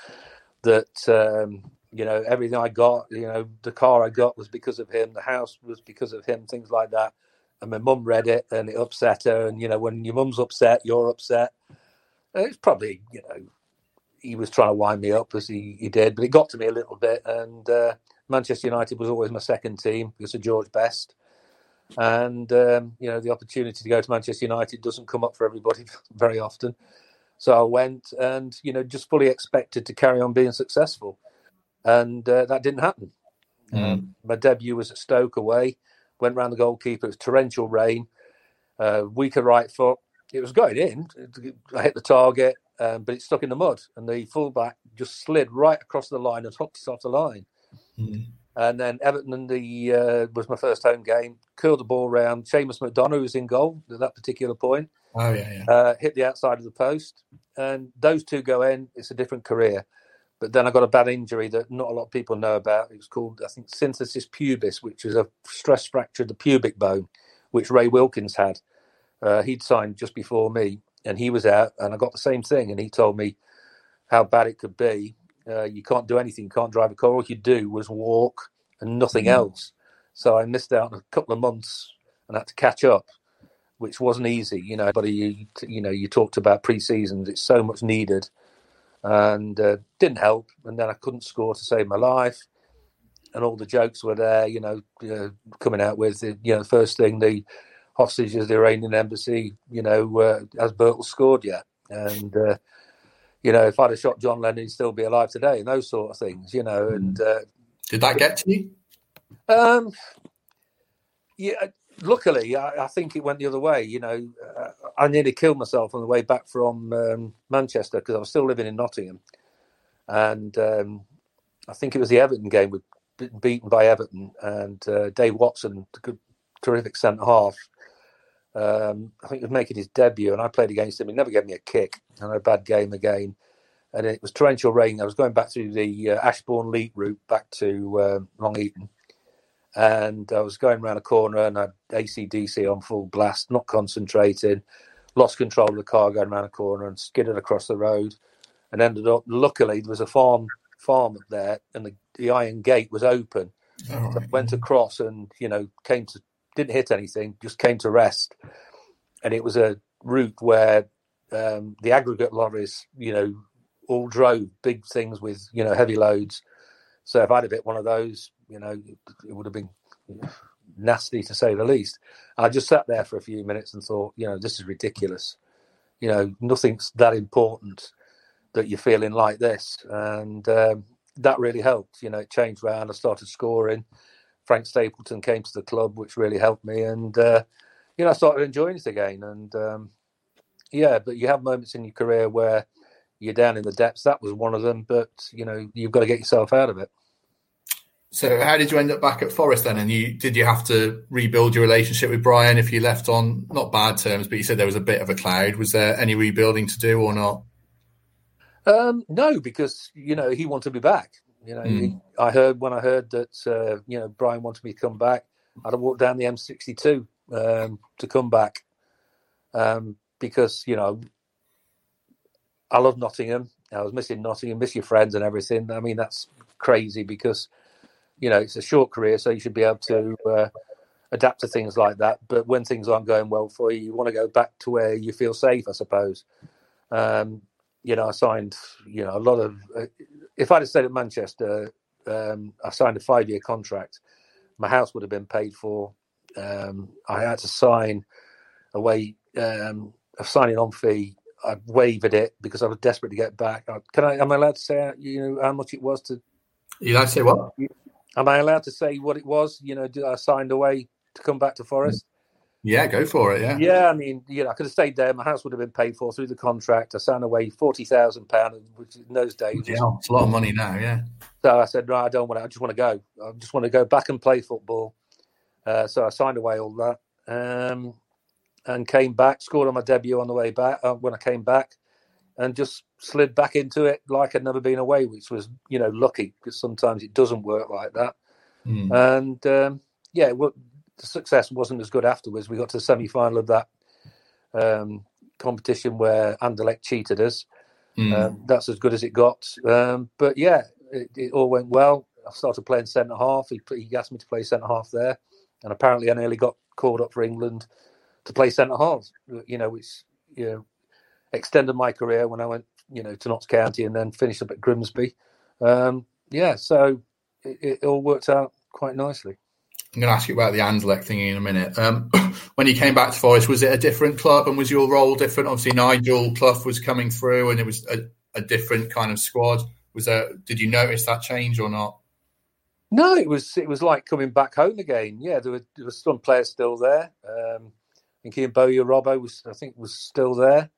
that um, you know everything I got, you know, the car I got was because of him, the house was because of him, things like that. And my mum read it, and it upset her. And you know, when your mum's upset, you're upset. it's probably you know he was trying to wind me up as he, he did, but it got to me a little bit. And uh, Manchester United was always my second team because of George Best. And um, you know, the opportunity to go to Manchester United doesn't come up for everybody very often. So I went and, you know, just fully expected to carry on being successful. And uh, that didn't happen. Mm. Um, my debut was at Stoke away, went round the goalkeeper. It was torrential rain, uh, weaker right foot, it was going in. I hit the target, um, but it stuck in the mud, and the fullback just slid right across the line and hooked it off the line. Mm. And then Everton and the uh, was my first home game. Curled the ball round. Seamus McDonagh was in goal at that particular point.
Oh yeah, yeah. Uh,
hit the outside of the post, and those two go in. It's a different career. But then I got a bad injury that not a lot of people know about. It was called, I think, symphysis pubis, which is a stress fracture of the pubic bone, which Ray Wilkins had. Uh, he'd signed just before me, and he was out, and I got the same thing. And he told me how bad it could be. Uh, you can't do anything, you can't drive a car. All you do was walk and nothing mm. else. So I missed out a couple of months and had to catch up, which wasn't easy. You know, but you you know you talked about pre-seasons; it's so much needed, and uh, didn't help. And then I couldn't score to save my life, and all the jokes were there. You know, uh, coming out with you know the first thing the hostages the Iranian embassy. You know, uh, has Birtles scored yet? And uh, you know, if I'd have shot John Lennon, he'd still be alive today, and those sort of things. You know, and uh,
did that get to you?
Um, yeah, luckily, I, I, think it went the other way. You know, uh, I nearly killed myself on the way back from um, Manchester because I was still living in Nottingham, and um, I think it was the Everton game we beaten by Everton, and uh, Dave Watson, good, terrific centre half. Um, I think he was making his debut, and I played against him. He never gave me a kick. I had a bad game again, and it was torrential rain. I was going back through the uh, Ashbourne Leek route back to uh, Long Eaton and I was going around a corner and I had ACDC on full blast, not concentrating, lost control of the car going around a corner and skidded across the road, and ended up. Luckily, there was a farm farm up there, and the, the iron gate was open. Oh, so I went across and you know came to didn't hit anything, just came to rest, and it was a route where um, the aggregate lorries, you know, all drove big things with you know heavy loads. So if I'd have hit one of those, you know, it would have been nasty to say the least. I just sat there for a few minutes and thought, you know, this is ridiculous. You know, nothing's that important that you're feeling like this, and um, that really helped. You know, it changed around. I started scoring. Frank Stapleton came to the club, which really helped me, and uh, you know, I started enjoying it again. And um, yeah, but you have moments in your career where you're down in the depths. That was one of them, but you know, you've got to get yourself out of it.
So, how did you end up back at Forest then? And you did you have to rebuild your relationship with Brian if you left on not bad terms, but you said there was a bit of a cloud. Was there any rebuilding to do or not?
Um, no, because you know he wanted me back. You know, mm. he, I heard when I heard that uh, you know Brian wanted me to come back, I'd have walked down the M62 um, to come back um, because you know I love Nottingham. I was missing Nottingham, miss your friends and everything. I mean, that's crazy because you know it's a short career, so you should be able to uh, adapt to things like that. But when things aren't going well for you, you want to go back to where you feel safe, I suppose. Um, you know, I signed you know a lot of. Uh, if I'd have stayed at Manchester, um, I signed a five-year contract. My house would have been paid for. Um, I had to sign away um, a signing on fee. I waived it because I was desperate to get back. Can I? Am I allowed to say you know how much it was to?
You allowed to say what?
Am I allowed to say what it was? You know, I signed away to come back to Forest.
Yeah, go for it. Yeah,
yeah. I mean, you know, I could have stayed there. My house would have been paid for through the contract. I signed away forty thousand pounds, which in those days,
yeah, it's a lot of money now. Yeah.
So I said, no, I don't want to. I just want to go. I just want to go back and play football. Uh, so I signed away all that, um, and came back. Scored on my debut on the way back. Uh, when I came back, and just slid back into it like I'd never been away, which was you know lucky because sometimes it doesn't work like that. Mm. And um, yeah, well, the success wasn't as good afterwards. We got to the semi final of that um, competition where Anderlecht cheated us. Mm. Um, that's as good as it got. Um, but yeah, it, it, all went well. I started playing centre half. He, he asked me to play centre half there, and apparently I nearly got called up for England to play centre half. You know, which you know extended my career when I went, you know, to Notts County and then finished up at Grimsby. Um, yeah, so it, it, all worked out quite nicely.
I'm going to ask you about the Anderlecht thing in a minute. Um, when you came back to Forest, was it a different club and was your role different? Obviously, Nigel Clough was coming through and it was a, a different kind of squad. Was there? Did you notice that change or not?
No, it was it was like coming back home again. Yeah, there were there were some players still there. Um, think Ian Bowyer Robbo was, I think, was still there.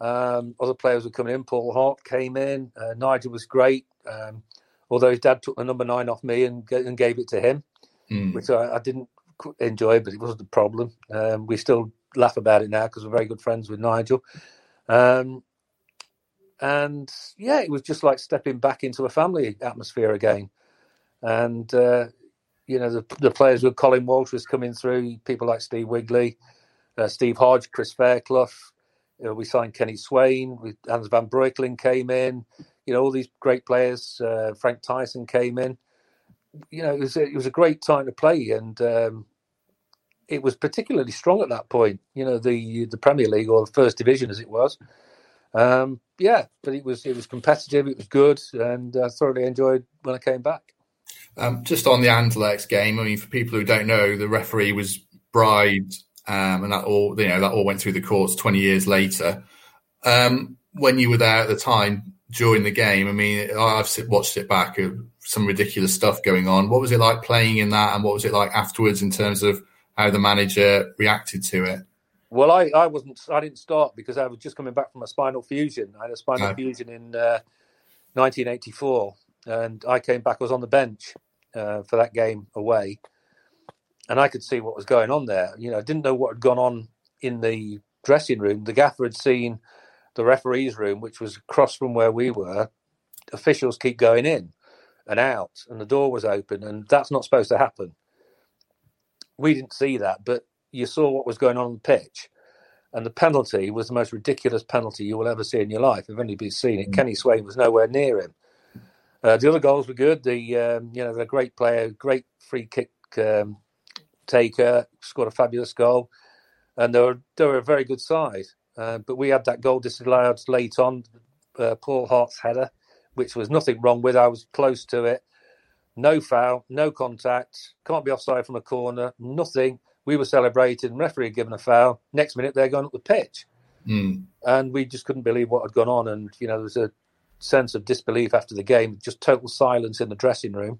Um, other players were coming in. Paul Hart came in. Uh, Nigel was great. Um, although his dad took the number nine off me and, and gave it to him, mm. which I, I, didn't enjoy, but it wasn't a problem. Um, we still laugh about it now because we're very good friends with Nigel. Um, and yeah, it was just like stepping back into a family atmosphere again. And uh, you know, the, the players with Colin Walsh was coming through, people like Steve Wigley, uh, Steve Hodge, Chris Fairclough. You know, we signed Kenny Swain. We, Hans van Breukelen came in. You know, all these great players. Uh, Frank Tyson came in. You know, it was a, it was a great time to play, and um, it was particularly strong at that point. You know, the the Premier League or the First Division as it was. Um, yeah, but it was it was competitive. It was good, and I thoroughly enjoyed when I came back.
Um, just on the Anderlecht game, I mean, for people who don't know, the referee was bribed, um, and that all you know that all went through the courts twenty years later. Um, when you were there at the time during the game, I mean, I've watched it back. Some ridiculous stuff going on. What was it like playing in that, and what was it like afterwards in terms of how the manager reacted to it?
Well, I, I wasn't. I didn't start because I was just coming back from a spinal fusion. I had a spinal fusion in uh, 1984, and I came back. I was on the bench uh, for that game away, and I could see what was going on there. You know, I didn't know what had gone on in the dressing room. The gaffer had seen the referees' room, which was across from where we were. Officials keep going in and out, and the door was open, and that's not supposed to happen. We didn't see that, but you saw what was going on on the pitch. And the penalty was the most ridiculous penalty you will ever see in your life. Only been seen it. Mm. Kenny Swain was nowhere near him. Uh, the other goals were good. The um, you know the great player, great free kick um, taker, scored a fabulous goal, and they were they were a very good side. Uh, but we had that goal disallowed late on, uh, Paul Hart's header, which was nothing wrong with. I was close to it. No foul, no contact, can't be offside from a corner, nothing. We were celebrating. Referee had given a foul. Next minute, they're going up the pitch. Mm. And we just couldn't believe what had gone on. And, you know, there was a sense of disbelief after the game, just total silence in the dressing room.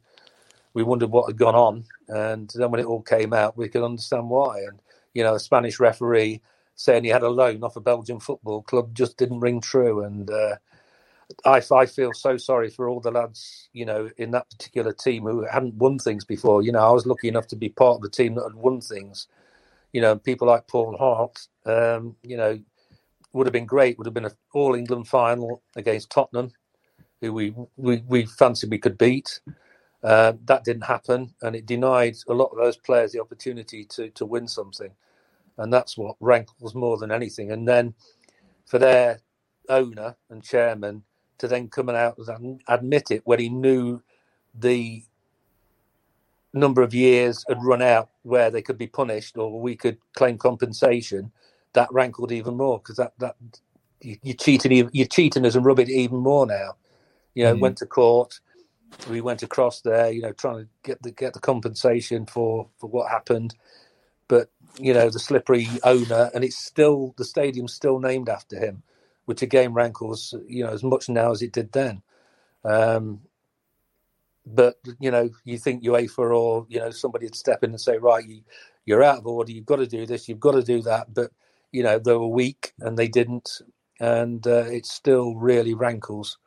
We wondered what had gone on. And then when it all came out, we could understand why. And, you know, a Spanish referee saying he had a loan off a Belgian football club just didn't ring true. And uh, I, I feel so sorry for all the lads, you know, in that particular team who hadn't won things before. You know, I was lucky enough to be part of the team that had won things. You know, people like Paul Hart, um, you know, would have been great. Would have been an All England final against Tottenham, who we we, we fancied we could beat. Uh, that didn't happen, and it denied a lot of those players the opportunity to to win something, and that's what rankles more than anything. And then for their owner and chairman to then come out and admit it when he knew the number of years had run out where they could be punished or we could claim compensation, that rankled even more because that that you, are cheating you're cheating us and rubbing it even more now. You know, mm. went to court. We went across there, you know, trying to get the get the compensation for for what happened, but you know the slippery owner, and it's still the stadium's still named after him which again rankles, you know, as much now as it did then. Um, but you know, you think UEFA or you know somebody would step in and say, right, you, you're out of order. You've got to do this. You've got to do that. But you know, they were weak and they didn't, and uh, it still really rankles.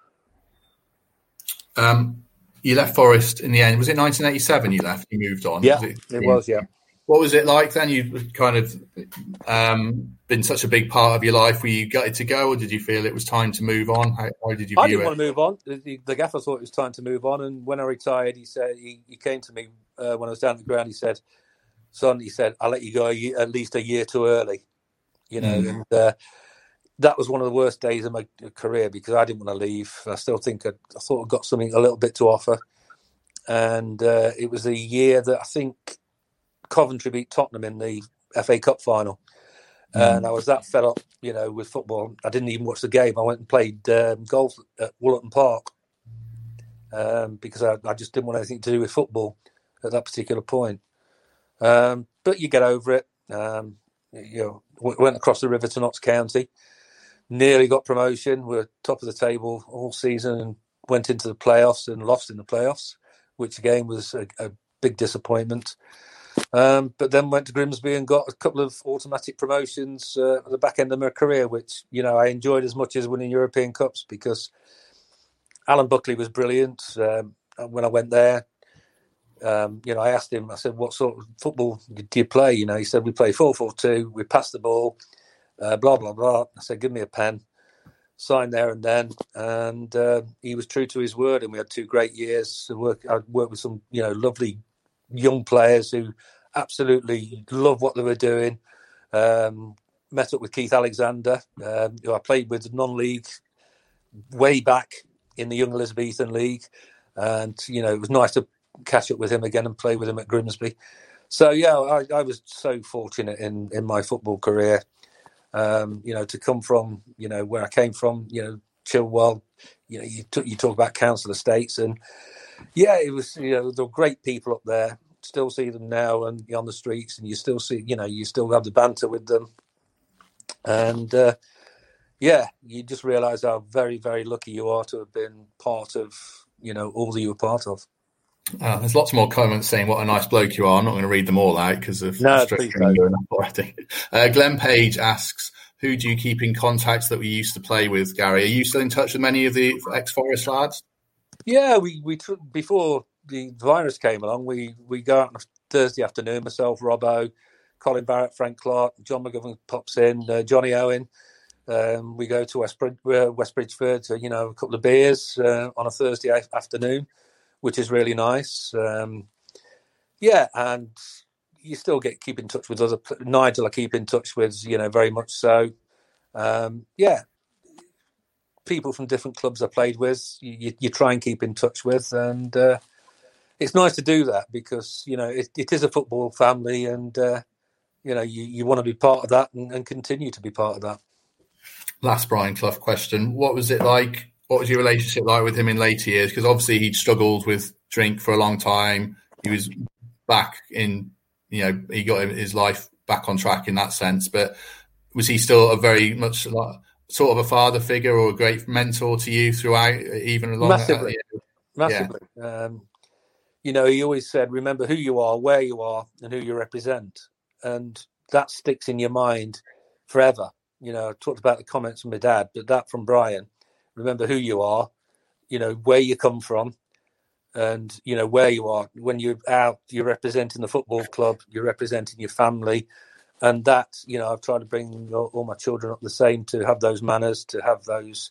Um, you left Forest in the end. Was it 1987? You left. You moved on.
Yeah, was it, it was. Yeah.
What was it like then? You kind of um, been such a big part of your life. Were you gutted to go, or did you feel it was time to move on? How, how did you?
I didn't
it?
want to move on. The, the, gaffer thought it was time to move on, and when I retired, he said he, he came to me uh, when I was down at the ground. He said, "Son," he said, "I'll let you go at least a year too early." You know, mm. and uh, that was one of the worst days of my career because I didn't want to leave. I still think I'd, I thought I got something a little bit to offer, and uh, it was a year that I think Coventry beat Tottenham in the FA Cup final. Mm. And I was that fed up, you know, with football. I didn't even watch the game. I went and played um, golf at Wollaton Park um, because I, I, just didn't want anything to do with football at that particular point. Um, but you get over it. Um, you know, went across the river to Notts County, nearly got promotion. We are top of the table all season and went into the playoffs and lost in the playoffs, which again was a, a big disappointment. Um, but then went to Grimsby and got a couple of automatic promotions uh, at the back end of my career, which you know I enjoyed as much as winning European Cups because Alan Buckley was brilliant. Um, when I went there, um, you know, I asked him. I said, "What sort of football do you play?" You know, he said, "We play four-four-two. We pass the ball." Uh, blah blah blah. I said, "Give me a pen." Signed there and then, and uh, he was true to his word. And we had two great years. I worked, I worked with some, you know, lovely young players who absolutely love what they were doing. Um, met up with Keith Alexander, um, who I played with non-league way back in the Young Elizabethan League, and you know it was nice to catch up with him again and play with him at Grimsby. So yeah, I, I was so fortunate in in my football career. Um, you know, to come from you know where I came from, you know, Chilwell. You know, you, t- you talk about council estates, and yeah, it was you know there were great people up there still see them now and on the streets, and you still see, you know, you still have the banter with them, and uh, yeah, you just realise how very, very lucky you are to have been part of, you know, all that you were part of.
Uh, there's lots more comments saying what a nice bloke you are. I'm not going to read them all out because of
no,
already. Uh, Glenn Page asks, "Who do you keep in contact that we used to play with, Gary? Are you still in touch with many of the ex-Forest lads?"
Yeah, we we before the virus came along, we we go out on a Thursday afternoon. Myself, Robbo, Colin Barrett, Frank Clark, John McGovern pops in, uh, Jonny Owen. Um, we go to West, uh, West Bridgford, to, you know, a couple of beers uh, on a Thursday afternoon, which is really nice. Um, yeah, and you still get keep in touch with other Nigel. I keep in touch with, you know, very much so. Um, yeah, people from different clubs I played with, you, you, try and keep in touch with, and uh, it's nice to do that because you know it, it is a football family, and uh, you know you, you want to be part of that and, and, continue to be part of that.
Last Brian Clough question: What was it like? What was your relationship like with him in later years? Because obviously he'd struggled with drink for a long time. He was back in, you know, he got his life back on track in that sense. But was he still a very much like, sort of a father figure or a great mentor to you throughout, even along
massively, massively. Yeah. Um, you know, he always said, remember who you are, where you are, and who you represent. And that sticks in your mind forever. You know, I talked about the comments from my dad, but that from Brian. Remember who you are, you know, where you come from, and, you know, where you are. When you're out, you're representing the football club, you're representing your family. And that, you know, I've tried to bring all, all my children up the same to have those manners, to have those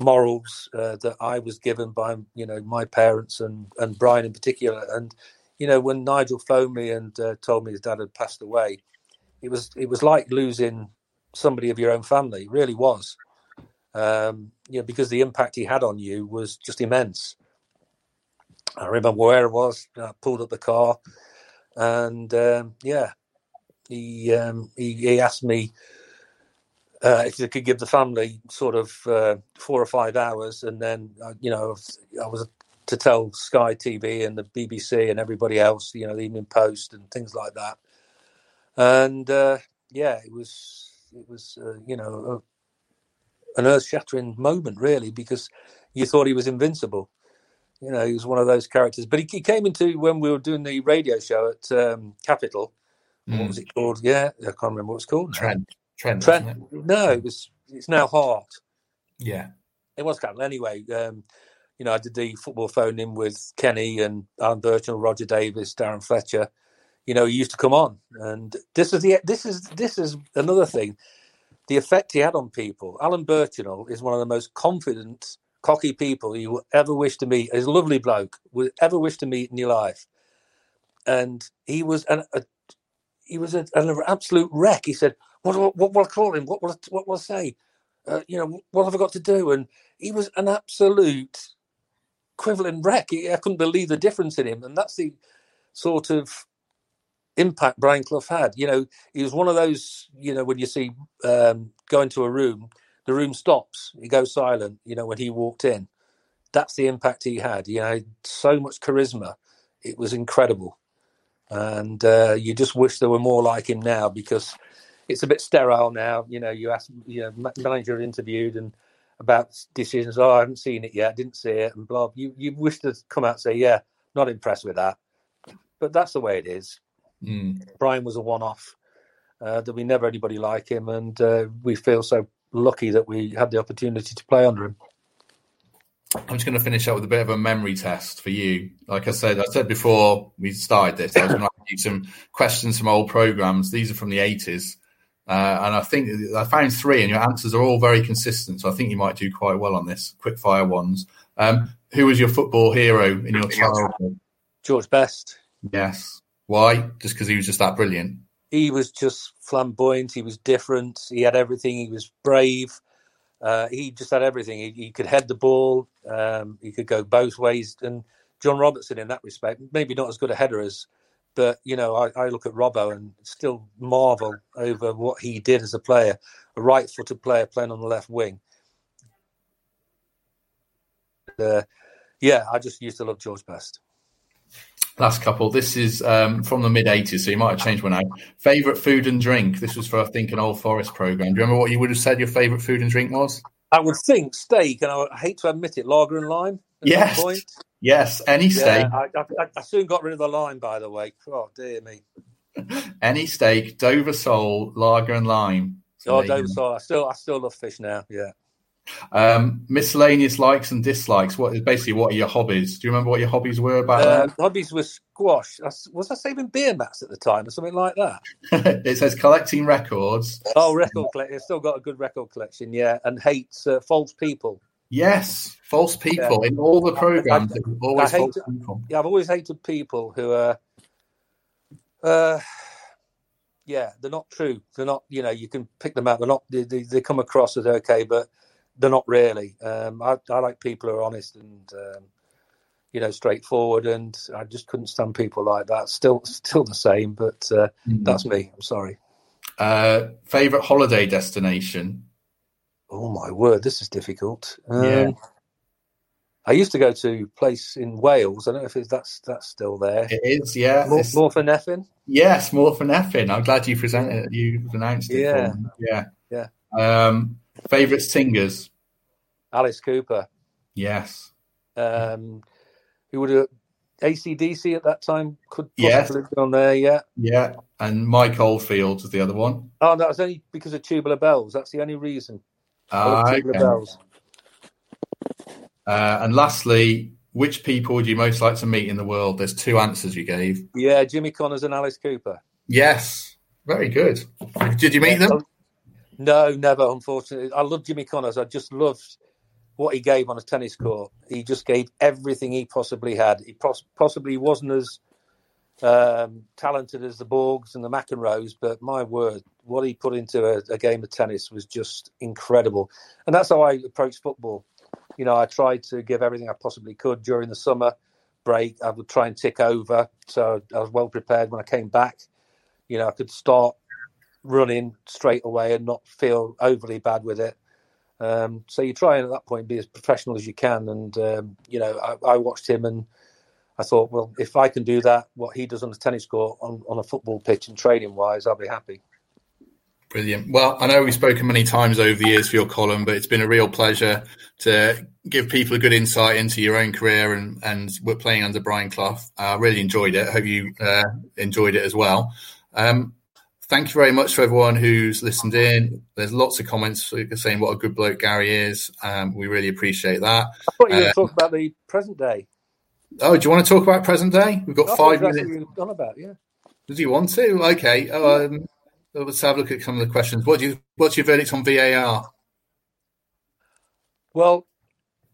morals uh, that I was given by you know my parents and and Brian in particular. And you know when Nigel phoned me and uh, told me his dad had passed away, it was it was like losing somebody of your own family. It really was. Um, you know because the impact he had on you was just immense. I remember where I was. I pulled up the car, and um, yeah, he, um, he he asked me uh, if they could give the family sort of uh, four or five hours, and then uh, you know I was to tell Sky TV and the BBC and everybody else, you know, the Evening Post and things like that. And uh, yeah, it was it was uh, you know an earth shattering moment really because you thought he was invincible. You know, he was one of those characters. But he, he came into when we were doing the radio show at um, Capital. Mm. What was it called? Yeah, I can't remember what it's called.
Trent. Trent.
Trent. It? No, it was. It's now Heart.
Yeah,
it was Capital. Anyway, um, you know, I did the football phone in with Kenny and Alan Birchenall, Roger Davis, Darren Fletcher. You know, he used to come on, and this is the this is this is another thing. The effect he had on people. Alan Birchenall is one of the most confident, cocky people you ever wish to meet. He's a lovely bloke, would ever wish to meet in your life. And he was an, a he was a, an absolute wreck. He said, what, what, will I call him? What will I, what will I say? Uh, you know, what have I got to do? And he was an absolute equivalent wreck. I couldn't believe the difference in him. And that's the sort of impact Brian Clough had. You know, he was one of those, you know, when you see um, go into a room, the room stops, he goes silent, you know, when he walked in. That's the impact he had. You know, so much charisma. It was incredible. And uh, you just wish there were more like him now because it's a bit sterile now. You know, you ask, you know, manager interviewed and about decisions. Oh, I haven't seen it yet. Didn't see it, and blah. You you wish to come out and say, yeah, not impressed with that, but that's the way it is. Mm. Brian was a one-off. Uh, there'll be never anybody like him, and uh, we feel so lucky that we had the opportunity to play under him.
I'm just going to finish up with a bit of a memory test for you. Like I said, I said before we started this, I was going to ask you some questions from old programs. These are from the 80s. Uh, and I think I found three, and your answers are all very consistent. So I think you might do quite well on this. Quick fire ones. Um, who was your football hero in your childhood?
George Best.
Yes. Why? Just because he was just that brilliant.
He was just flamboyant. He was different. He had everything. He was brave. Uh, he just had everything. He, he could head the ball. Um, he could go both ways. And John Robertson, in that respect, maybe not as good a header as, but you know, I, I look at Robbo and still marvel over what he did as a player, a right-footed player playing on the left wing. Uh, yeah, I just used to love George Best.
Last couple. This is um, from the mid 80s, so you might have changed one now. Favorite food and drink? This was for, I think, an Old Forest program. Do you remember what you would have said your favorite food and drink was?
I would think steak, and I, hate to admit it, lager and lime.
Yes. Yes, any steak.
Yeah, I, I, I, soon got rid of the lime, by the way. Oh, dear me.
any steak, Dover sole, lager and lime.
So oh, Dover sole. I still, I still love fish now. Yeah.
Um, miscellaneous likes and dislikes. What is basically what are your hobbies? Do you remember what your hobbies were about? Uh,
hobbies were squash. Was I saving beer mats at the time or something like that?
it says collecting records.
Oh, record collection. Still got a good record collection, yeah. And hates uh, false people.
Yes, false people yeah. in all the programs. I, I, always I hate, people.
Yeah, I've always hated people who are. Uh, yeah, they're not true. They're not. You know, you can pick them out. They're not. They, they, they come across as okay, but they're not really. Um, I, I, like people who are honest and um, you know straightforward, and I just couldn't stand people like that. Still, still the same, but uh, mm-hmm. that's me. I'm sorry.
Uh, favorite holiday destination?
Oh my word, this is difficult. Um, yeah. I used to go to a place in Wales. I don't know if it's, that's that's still there.
It is, yeah.
More, Morpheth
Yes, Morpheth I'm glad you presented. You announced it.
Yeah,
yeah,
yeah.
Um, Favorite singers?
Alice Cooper.
Yes.
Um, who would have ACDC at that time could possibly yes. be on there, yeah.
Yeah. And Mike Oldfield was the other one.
Oh, that was only because of Tubular Bells. That's the only reason.
Ah, Tubular okay. Bells. Uh, and lastly, which people would you most like to meet in the world? There's two answers you gave.
Yeah, Jimmy Connors and Alice Cooper.
Yes, very good. Did you meet them?
No, never. Unfortunately, I love Jimmy Connors. I just loved what he gave on a tennis court. He just gave everything he possibly had. He pos- possibly wasn't as um, talented as the Borgs and the McEnroes, but my word, what he put into a, a, game of tennis was just incredible. And that's how I approach football. You know, I tried to give everything I possibly could during the summer break. I would try and tick over, so I was well prepared when I came back. You know, I could start running straight away and not feel overly bad with it. Um, so you try and at that point be as professional as you can. And um, you know, I, I, watched him and I thought, well, if I can do that, what he does on the tennis court on, on a football pitch and training wise, I'll be happy.
Brilliant. Well, I know we've spoken many times over the years for your column, but it's been a real pleasure to give people a good insight into your own career and and we're playing under Brian Clough. I really enjoyed it. Hope you uh, enjoyed it as well. Um, thank you very much for everyone who's listened in. There's lots of comments saying what a good bloke Gary is. Um, we really appreciate that.
I thought you were um, talking about the present day.
Oh, do you want to talk about present day? We've got five
minutes. On about, yeah.
Did you want to? Okay. Um, let's have a look at some of the questions. What do you? What's your verdict on VAR?
Well,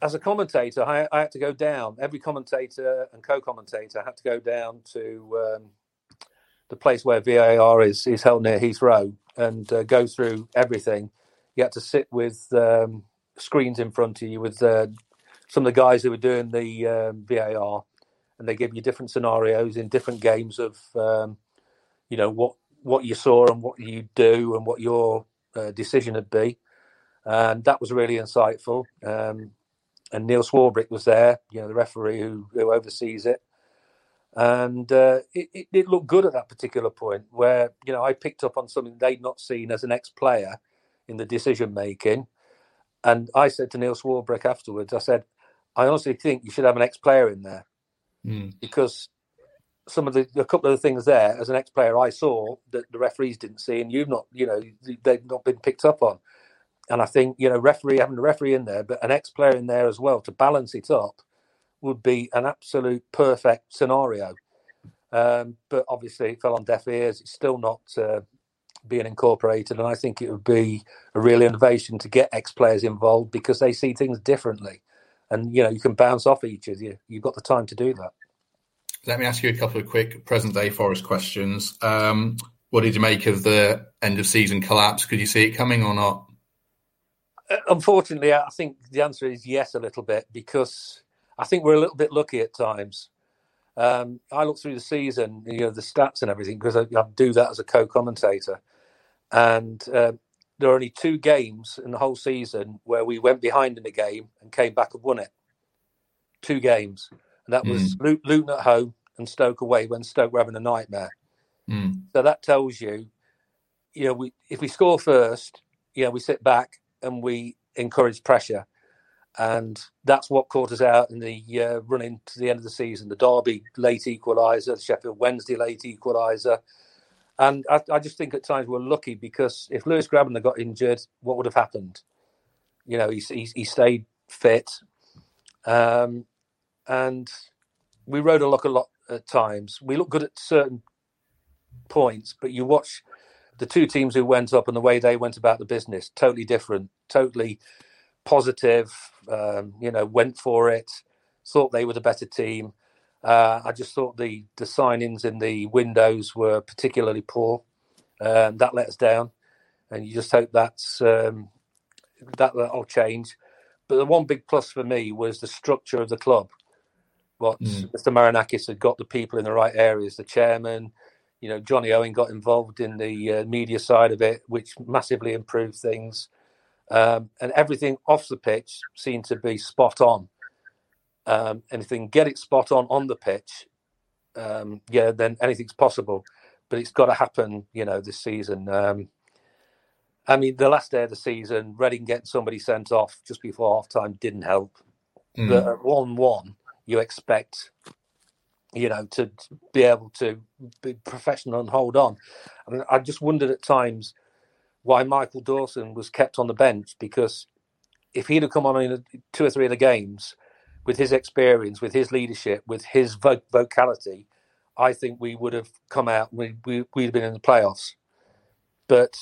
as a commentator, I, I had to go down. Every commentator and co-commentator had to go down to um, the place where VAR is is held near Heathrow and uh, go through everything. You had to sit with um, screens in front of you with uh, some of the guys who were doing the um, VAR, and they give you different scenarios in different games of um, you know what what you saw and what you do and what your uh, decision would be, and that was really insightful. Um, and Neil Swarbrick was there, you know, the referee who, who oversees it and uh, it, it, it, looked good at that particular point where you know I picked up on something they'd not seen as an ex-player in the decision making, and I said to Neil Swarbrick afterwards, I said, I honestly think you should have an ex-player in there
mm.
because some of the a couple of the things there as an ex-player I saw that the referees didn't see, and you've not, you know, they've not been picked up on. And I think you know, referee having a referee in there, but an ex-player in there as well to balance it up would be an absolute perfect scenario. Um, but obviously, it fell on deaf ears. It's still not uh, being incorporated, and I think it would be a real innovation to get ex-players involved because they see things differently, and you know, you can bounce off each other. You've got the time to do that.
Let me ask you a couple of quick present day Forest questions. Um, what did you make of the end of season collapse? Could you see it coming or not?
Uh, unfortunately, I think the answer is yes, a little bit, because I think we're a little bit lucky at times. Um, I look through the season, you know, the stats and everything, because I, I do that as a co-commentator, and uh, there are only two games in the whole season where we went behind in a game and came back and won it. Two games, and that was mm. Luton at home and Stoke away when Stoke were having a nightmare. Mm. So that tells you, you know, we if we score first, you know, we sit back and we encourage pressure, and that's what caught us out in the uh, running to the end of the season. The Derby late equaliser, Sheffield Wednesday late equaliser. And I, I, just think at times we're lucky because if Lewis Grabban got injured, what would have happened? You know, he, he, he stayed fit. Um, and we rode a lot, a lot at times. We look good at certain points, but you watch the two teams who went up and the way they went about the business, totally different, totally positive. Um, you know, went for it, thought they were the better team. Uh, I just thought the the signings in the windows were particularly poor. Um, that let us down, and you just hope that's um, that that'll change. But the one big plus for me was the structure of the club what mm. Mr. Marinakis had got the people in the right areas, the chairman, you know, Jonny Owen got involved in the uh, media side of it, which massively improved things. Um, and everything off the pitch seemed to be spot on. Um, anything get it spot on on the pitch, um, yeah, then anything's possible. But it's got to happen, you know, this season. Um, I mean, the last day of the season, Reading getting somebody sent off just before half time didn't help. Mm. But at 1 1, you expect you know to be able to be professional and hold on and i just wondered at times why michael dawson was kept on the bench because if he'd have come on in two or three of the games with his experience with his leadership with his vo- vocality i think we would have come out we, we, we'd have been in the playoffs but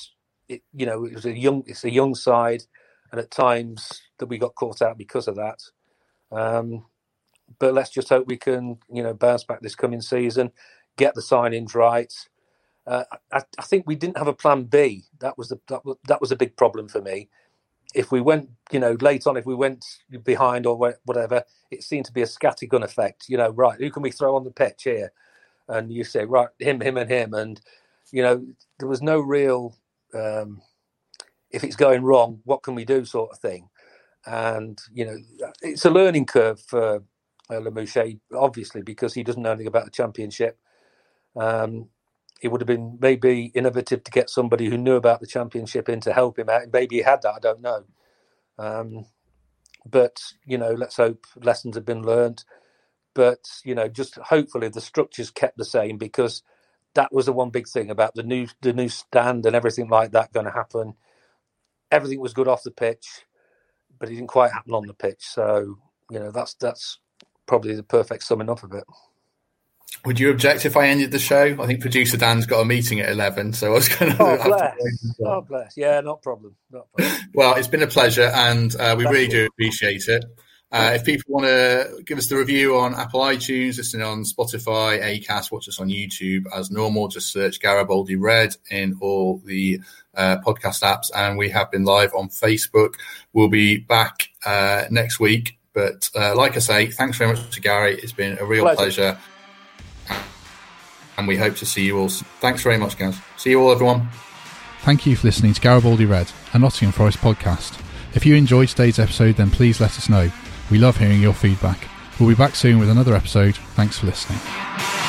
it, you know it was a young it's a young side and at times that we got caught out because of that um, but let's just hope we can, you know, bounce back this coming season, get the signings right. Uh, I, I, think we didn't have a plan B. That was the that that was a big problem for me. If we went, you know, late on, if we went behind or whatever, it seemed to be a scattergun effect. You know, right? Who can we throw on the pitch here? And you say, right, him, him, and him, and you know, there was no real. Um, if it's going wrong, what can we do, sort of thing. And you know, it's a learning curve for uh, Lamouchi, obviously, because he doesn't know anything about the championship. Um, it would have been maybe innovative to get somebody who knew about the championship in to help him out. Maybe he had that, I don't know. Um, but, you know, let's hope lessons have been learned. But, you know, just hopefully the structure's kept the same because that was the one big thing about the new the new stand and everything like that going to happen. Everything was good off the pitch, but it didn't quite happen on the pitch. So, you know, that's that's probably the perfect summing up of it.
Would you object if I ended the show? I think producer Dan's got a meeting at eleven, so I was going
to. Oh bless! Oh bless! Yeah, not problem. Not problem.
well, it's been a pleasure, and uh, we That's really do appreciate it. Uh, if people want to give us the review on Apple iTunes, listen on Spotify, Acast, watch us on YouTube as normal. Just search Garibaldi Red in all the uh, podcast apps, and we have been live on Facebook. We'll be back uh, next week but uh, like I say, thanks very much to Gary. It's been a real pleasure. pleasure. And we hope to see you all. Thanks very much, guys. See you all, everyone.
Thank you for listening to Garibaldi Red, a Nottingham Forest podcast. If you enjoyed today's episode, then please let us know. We love hearing your feedback. We'll be back soon with another episode. Thanks for listening.